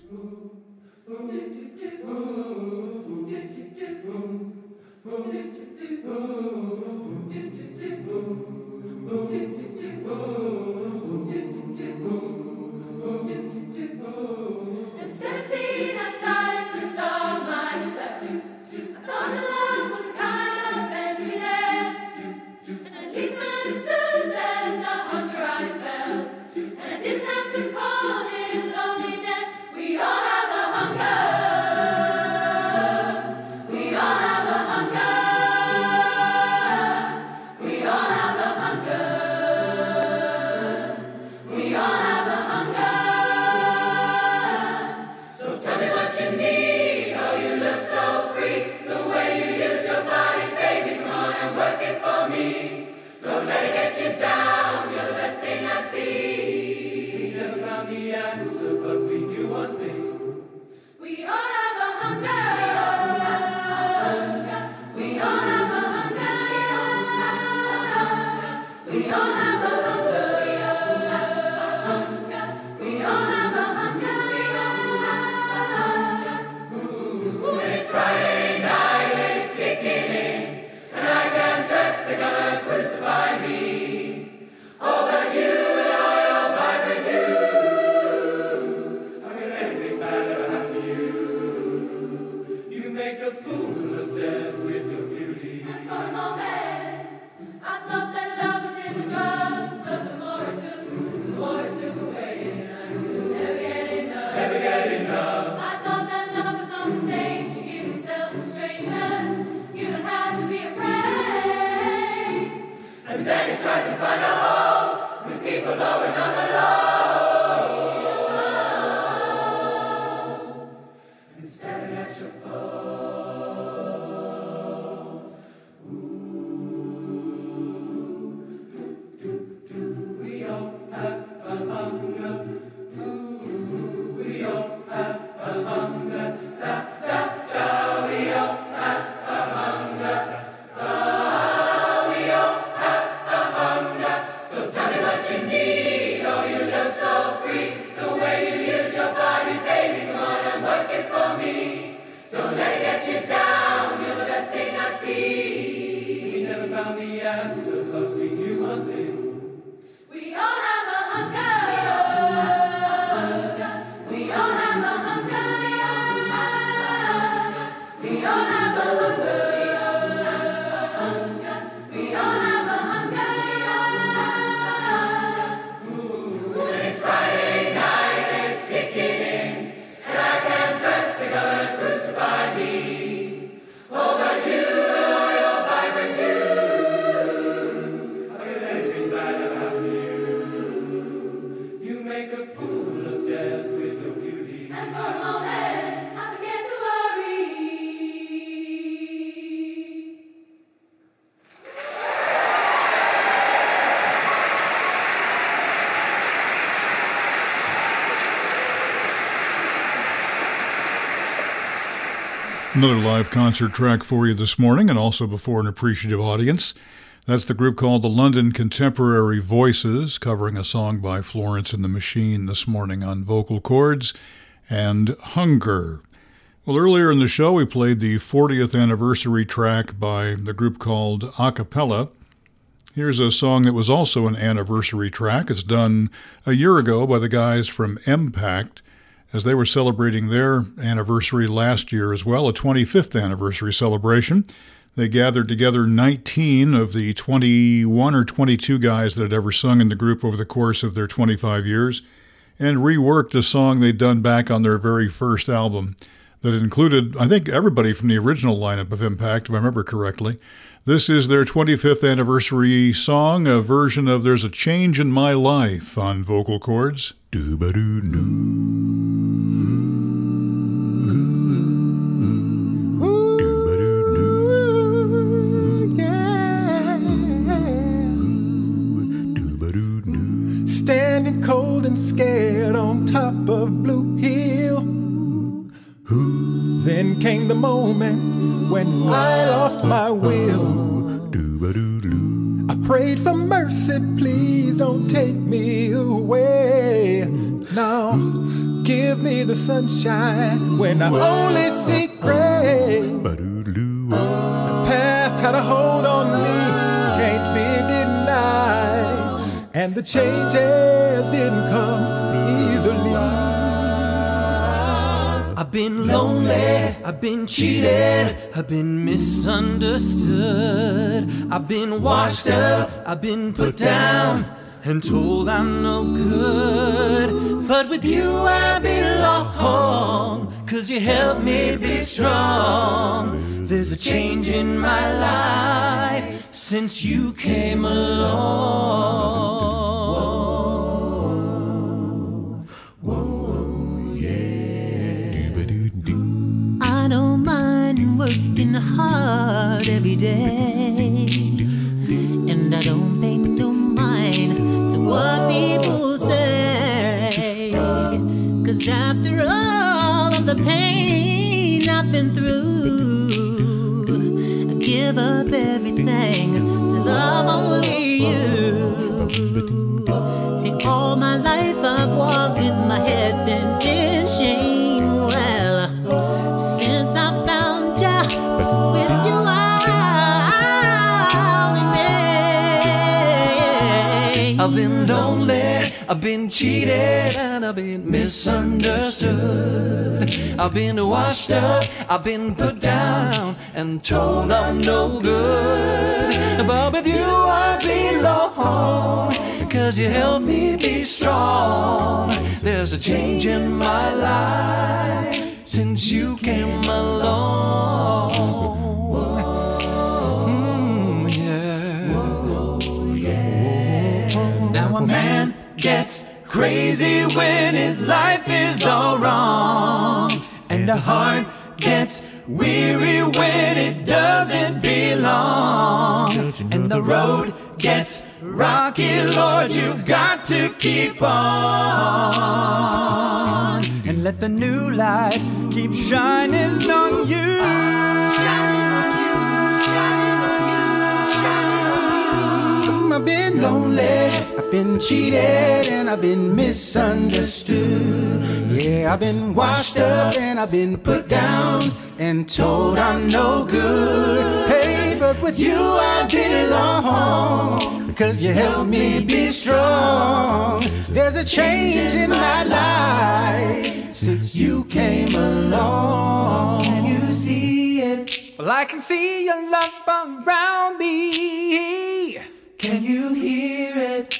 But we knew one thing. Another live concert track for you this morning and also before an appreciative audience. That's the group called the London Contemporary Voices, covering a song by Florence and the Machine this morning on Vocal Chords and Hunger. Well, earlier in the show, we played the 40th anniversary track by the group called Acappella. Here's a song that was also an anniversary track. It's done a year ago by the guys from m-pact as they were celebrating their anniversary last year as well, a 25th anniversary celebration. They gathered together 19 of the 21 or 22 guys that had ever sung in the group over the course of their 25 years and reworked a song they'd done back on their very first album that included, I think, everybody from the original lineup of m-pact, if I remember correctly. This is their 25th anniversary song, a version of There's a Change in My Life on Vocal Chords. Standing cold and scared on top of Blue Hill. Then came the moment when I lost my will. I prayed for mercy, please don't take me away. Now, give me the sunshine when I only see gray. The past had a hold on And the changes didn't come easily. I've been lonely, I've been cheated, I've been misunderstood. I've been washed up, I've been put down and told I'm no good. But with you I belong, cause you help me be strong. There's a change in my life since you came along. I don't mind working hard every day. And I don't pay no mind to what people say. Cause after all of the pain I've been through, See, all my life I've walked with my head bent in shame. Well, since I found you, with you I'll remain. I've been lonely, I've been cheated, and I've been misunderstood. I've been washed up, I've been put down, and told I'm no good. But with you I belong, cause you help me be strong. There's a change in my life since you came along. Mm, yeah. Now a man gets crazy when his life is all wrong, and a heart gets weary when it doesn't belong, and the road gets rocky. Lord, you've got to keep on, and let the new light keep shining on you. I've been lonely, I've been cheated, and I've been misunderstood. Yeah, I've been washed up and I've been put down and told I'm no good. Hey, but with you I belong because you help me be strong. There's a change in my life since you came along. Can you see it? Well, I can see your love around me. Can you hear it?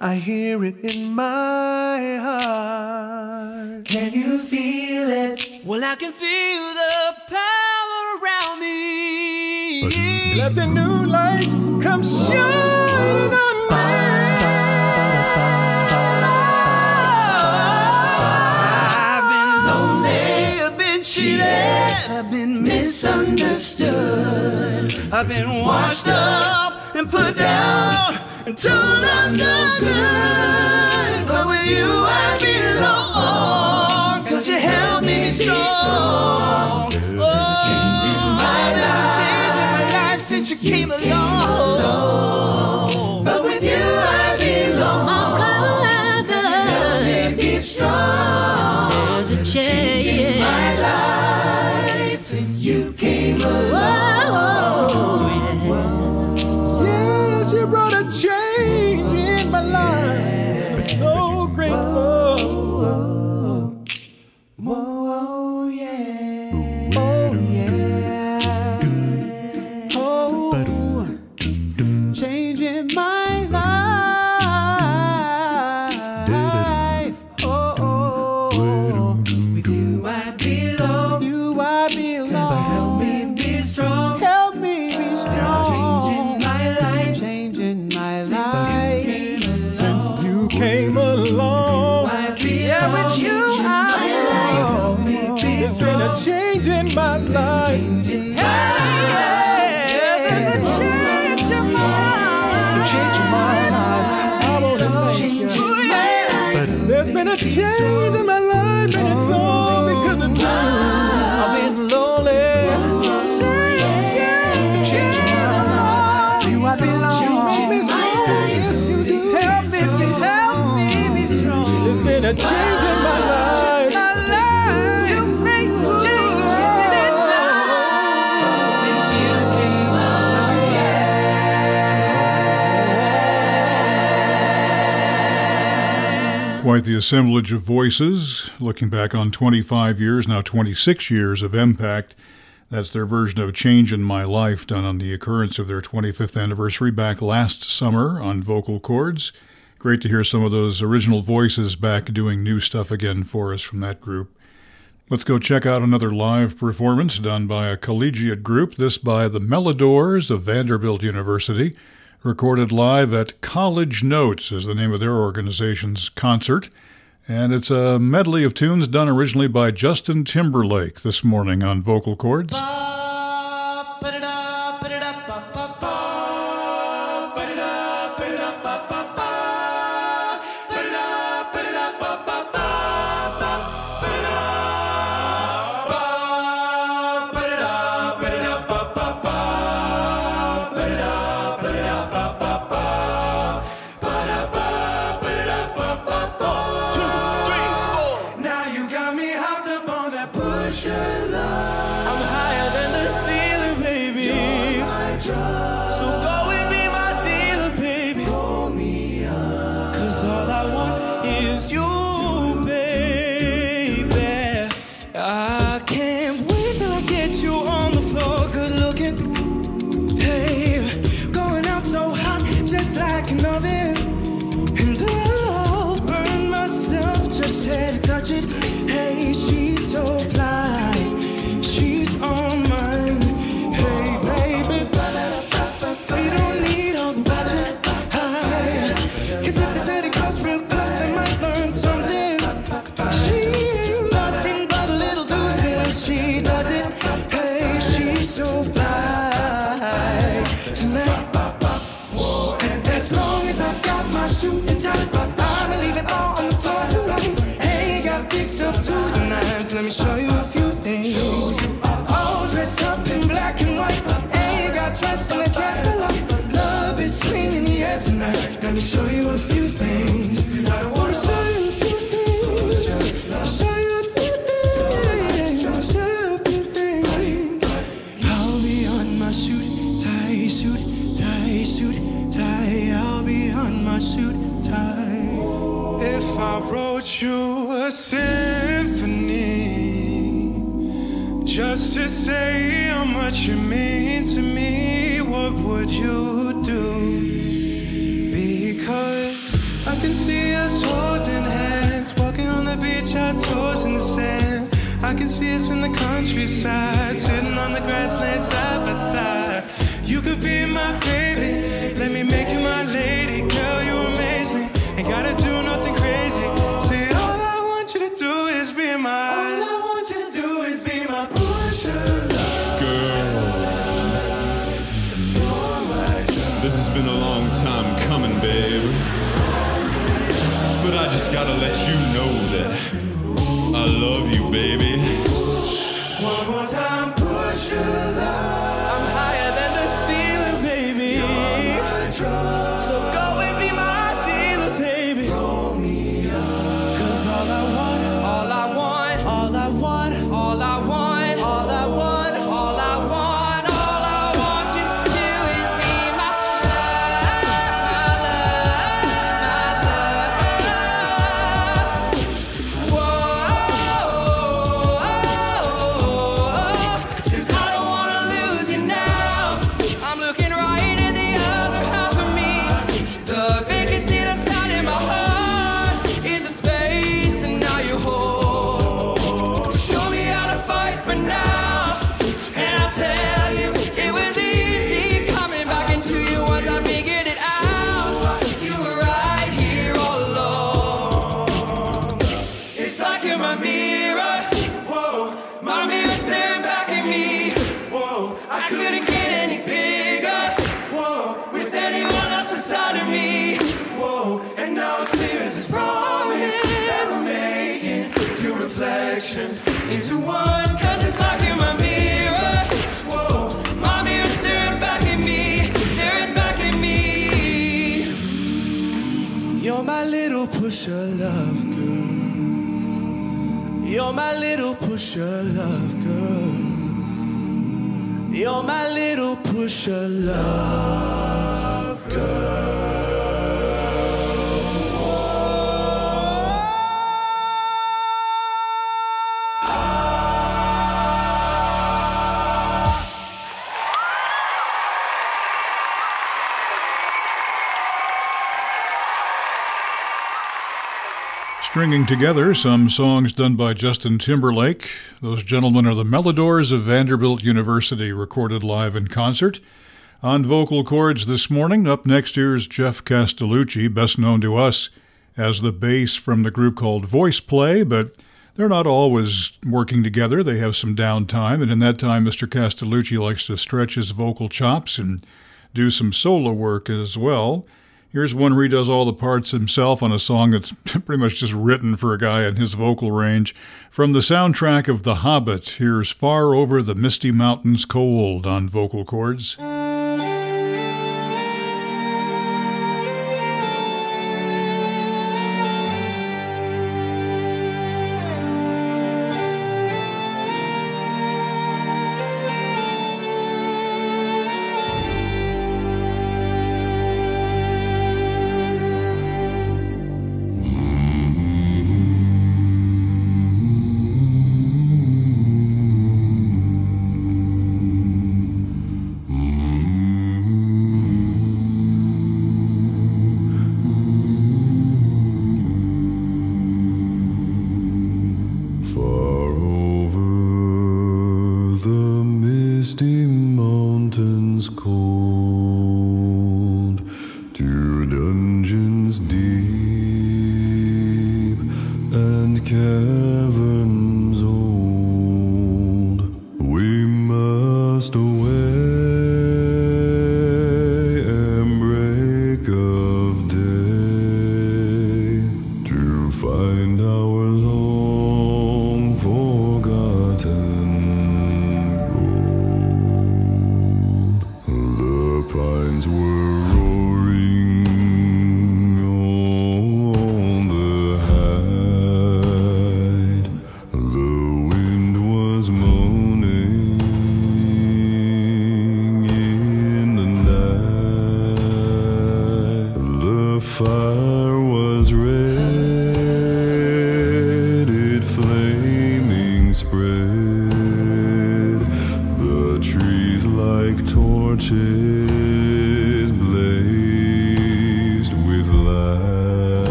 I hear it in my heart. Can you feel it? Well, I can feel the power. Let the new light come shining on me. I've been lonely, I've been cheated, I've been misunderstood. I've been washed up and put down and told I'm came along. Quite the assemblage of voices, looking back on 25 years, now 26 years of m-pact. That's their version of Change in My Life, done on the occurrence of their 25th anniversary back last summer on Vocal Chords. Great to hear some of those original voices back doing new stuff again for us from that group. Let's go check out another live performance done by a collegiate group, this by the Melodores of Vanderbilt University, recorded live at College Notes, is the name of their organization's concert. And it's a medley of tunes done originally by Justin Timberlake this morning on Vocal Chords. Now up to the nines. Let me show you a few things. All dressed up in black and white. Hey, got dressed in a dress galore. Love is swinging in the air tonight. Let me show you a few things. Just to say how much you mean to me, what would you do? Because I can see us holding hands, walking on the beach, our toes in the sand. I can see us in the countryside, sitting on the grassland side by side. You could be my baby, let you know that I love you, baby. Pusher love girl. You're my little pusher love girl. Stringing together some songs done by Justin Timberlake. Those gentlemen are the Melodores of Vanderbilt University, recorded live in concert. On Vocal Chords this morning, up next here's Geoff Castellucci, best known to us as the bass from the group called VoicePlay, but they're not always working together. They have some downtime, and in that time, Mr. Castellucci likes to stretch his vocal chops and do some solo work as well. Here's one where he does all the parts himself on a song that's pretty much just written for a guy in his vocal range. From the soundtrack of The Hobbit, here's Far Over the Misty Mountains Cold on Vocal Chords.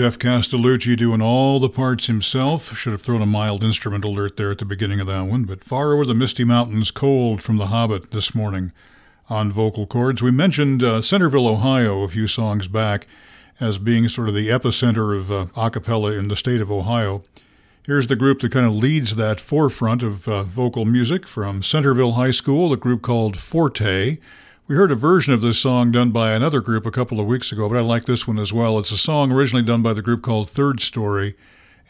Geoff Castellucci doing all the parts himself. Should have thrown a mild instrument alert there at the beginning of that one, but far over the misty mountains, cold from The Hobbit this morning on Vocal Chords. We mentioned uh, Centerville, Ohio, a few songs back as being sort of the epicenter of uh, a cappella in the state of Ohio. Here's the group that kind of leads that forefront of uh, vocal music from Centerville High School, a group called Forte. We heard a version of this song done by another group a couple of weeks ago, but I like this one as well. It's a song originally done by the group called Third Story,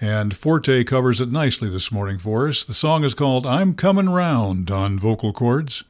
and Forte covers it nicely this morning for us. The song is called I'm Coming Round on Vocal Chords.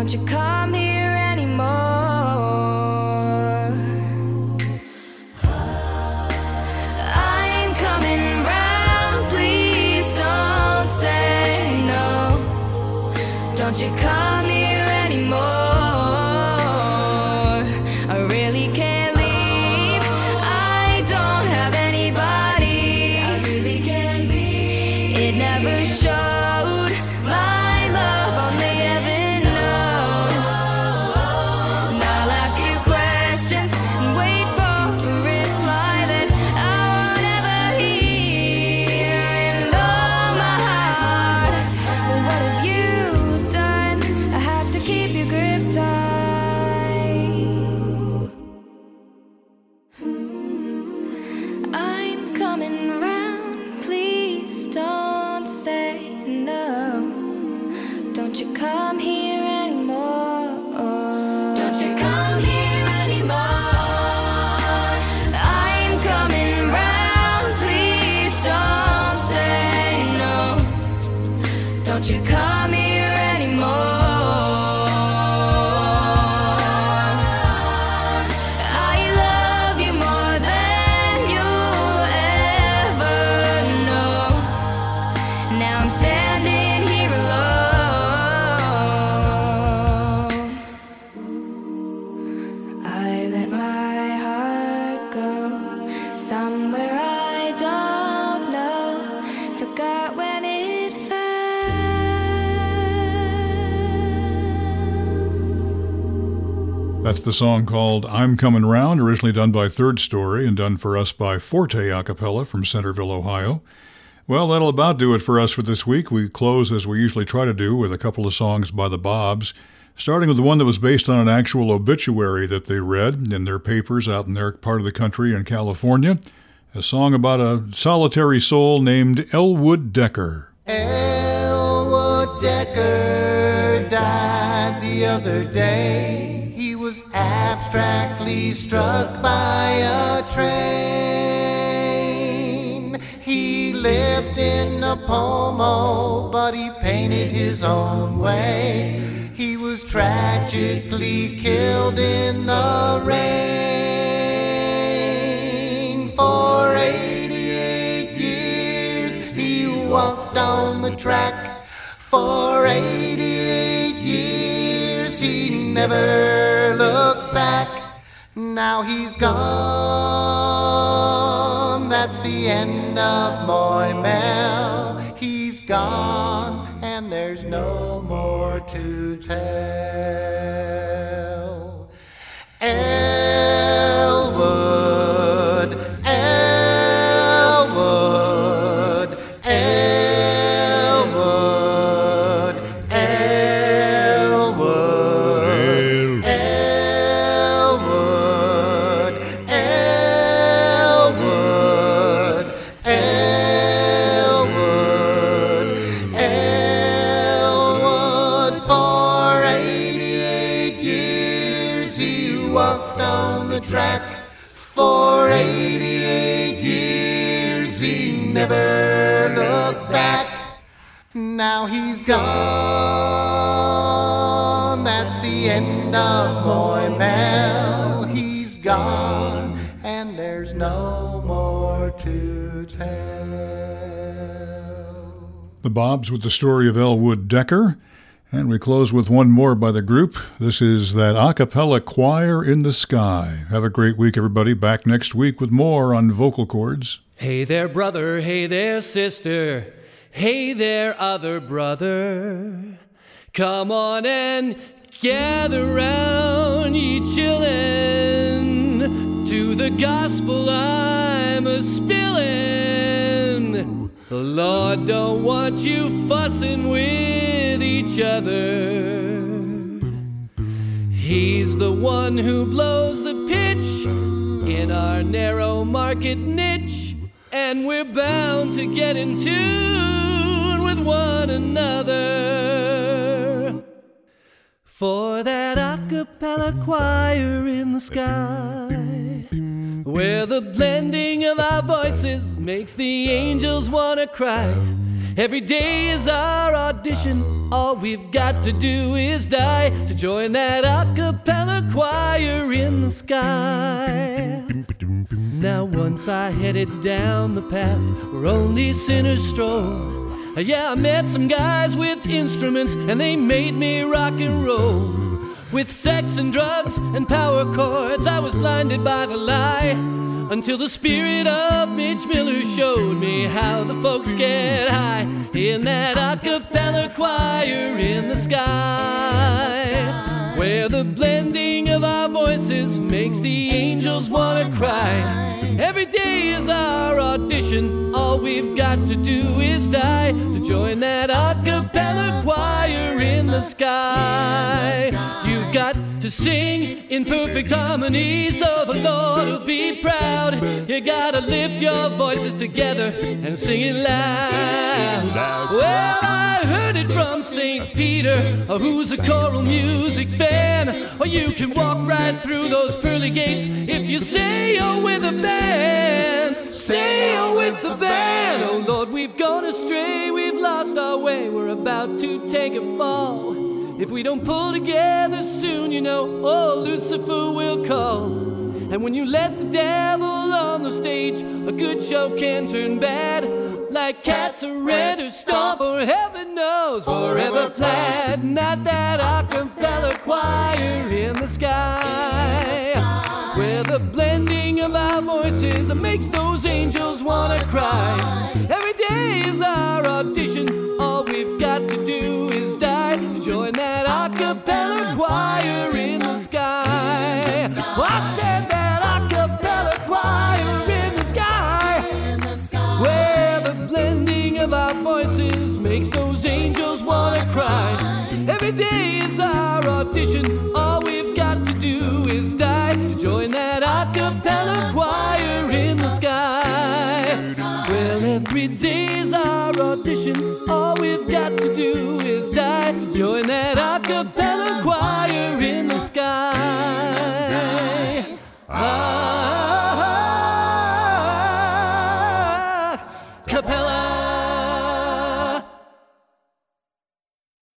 Don't you come here? the song called I'm Coming Round, originally done by Third Story and done for us by Forte A Cappella from Centerville, Ohio. Well, that'll about do it for us for this week. We close, as we usually try to do, with a couple of songs by the Bobs, starting with the one that was based on an actual obituary that they read in their papers out in their part of the country in California. A song about a solitary soul named Elwood Decker. Elwood Decker died the other day. Abstractly struck by a train. He lived in a pomo, oh, but he painted his own way. He was tragically killed in the rain. For 88 years he walked on the track. For 88 years he never. Now he's gone. That's the end of Moy Mel. He's gone, and there's no more to tell. End of Moy Mel. He's gone, and there's no more to tell. The Bobs with the story of Elwood Decker. And we close with one more by the group. This is that a cappella choir in the sky. Have a great week, everybody. Back next week with more on Vocal Chords. Hey there, brother. Hey there, sister. Hey there, other brother. Come on and gather round, ye chillin', to the gospel I'm a spillin'. The Lord don't want you fussin' with each other. He's the one who blows the pitch in our narrow market niche, and we're bound to get in tune with one another. For that a cappella choir in the sky, where the blending of our voices makes the angels wanna cry. Every day is our audition. All we've got to do is die to join that a cappella choir in the sky. Now, once I headed down the path where only sinners stroll. Yeah, I met some guys with instruments and they made me rock and roll. With sex and drugs and power chords, I was blinded by the lie. Until the spirit of Mitch Miller showed me how the folks get high in that a cappella choir in the sky. Where the blending of our voices makes the angels wanna cry. Every day is our audition. All we've got to do is die to join that a cappella choir in the sky. You've got to sing in perfect harmony so the Lord will be proud. You gotta lift your voices together and sing it loud. Well, I heard it from St. Peter, uh, who's a choral music fan. Or you can walk right through those pearly gates if you say you're with a band. Say you're with the band. Oh Lord, we've gone astray, we've lost our way, we're about to take a fall. If we don't pull together soon, you know, oh, Lucifer will call. And when you let the devil on the stage, a good show can turn bad. Like cats or red or stomp or heaven knows, forever plaid. Not that a cappella choir in the sky. Where the blending of our voices makes those angels wanna cry. Every day is our audition, all we've got to do days our audition. All we've got to do is die to join that a cappella choir in the sky. Ah.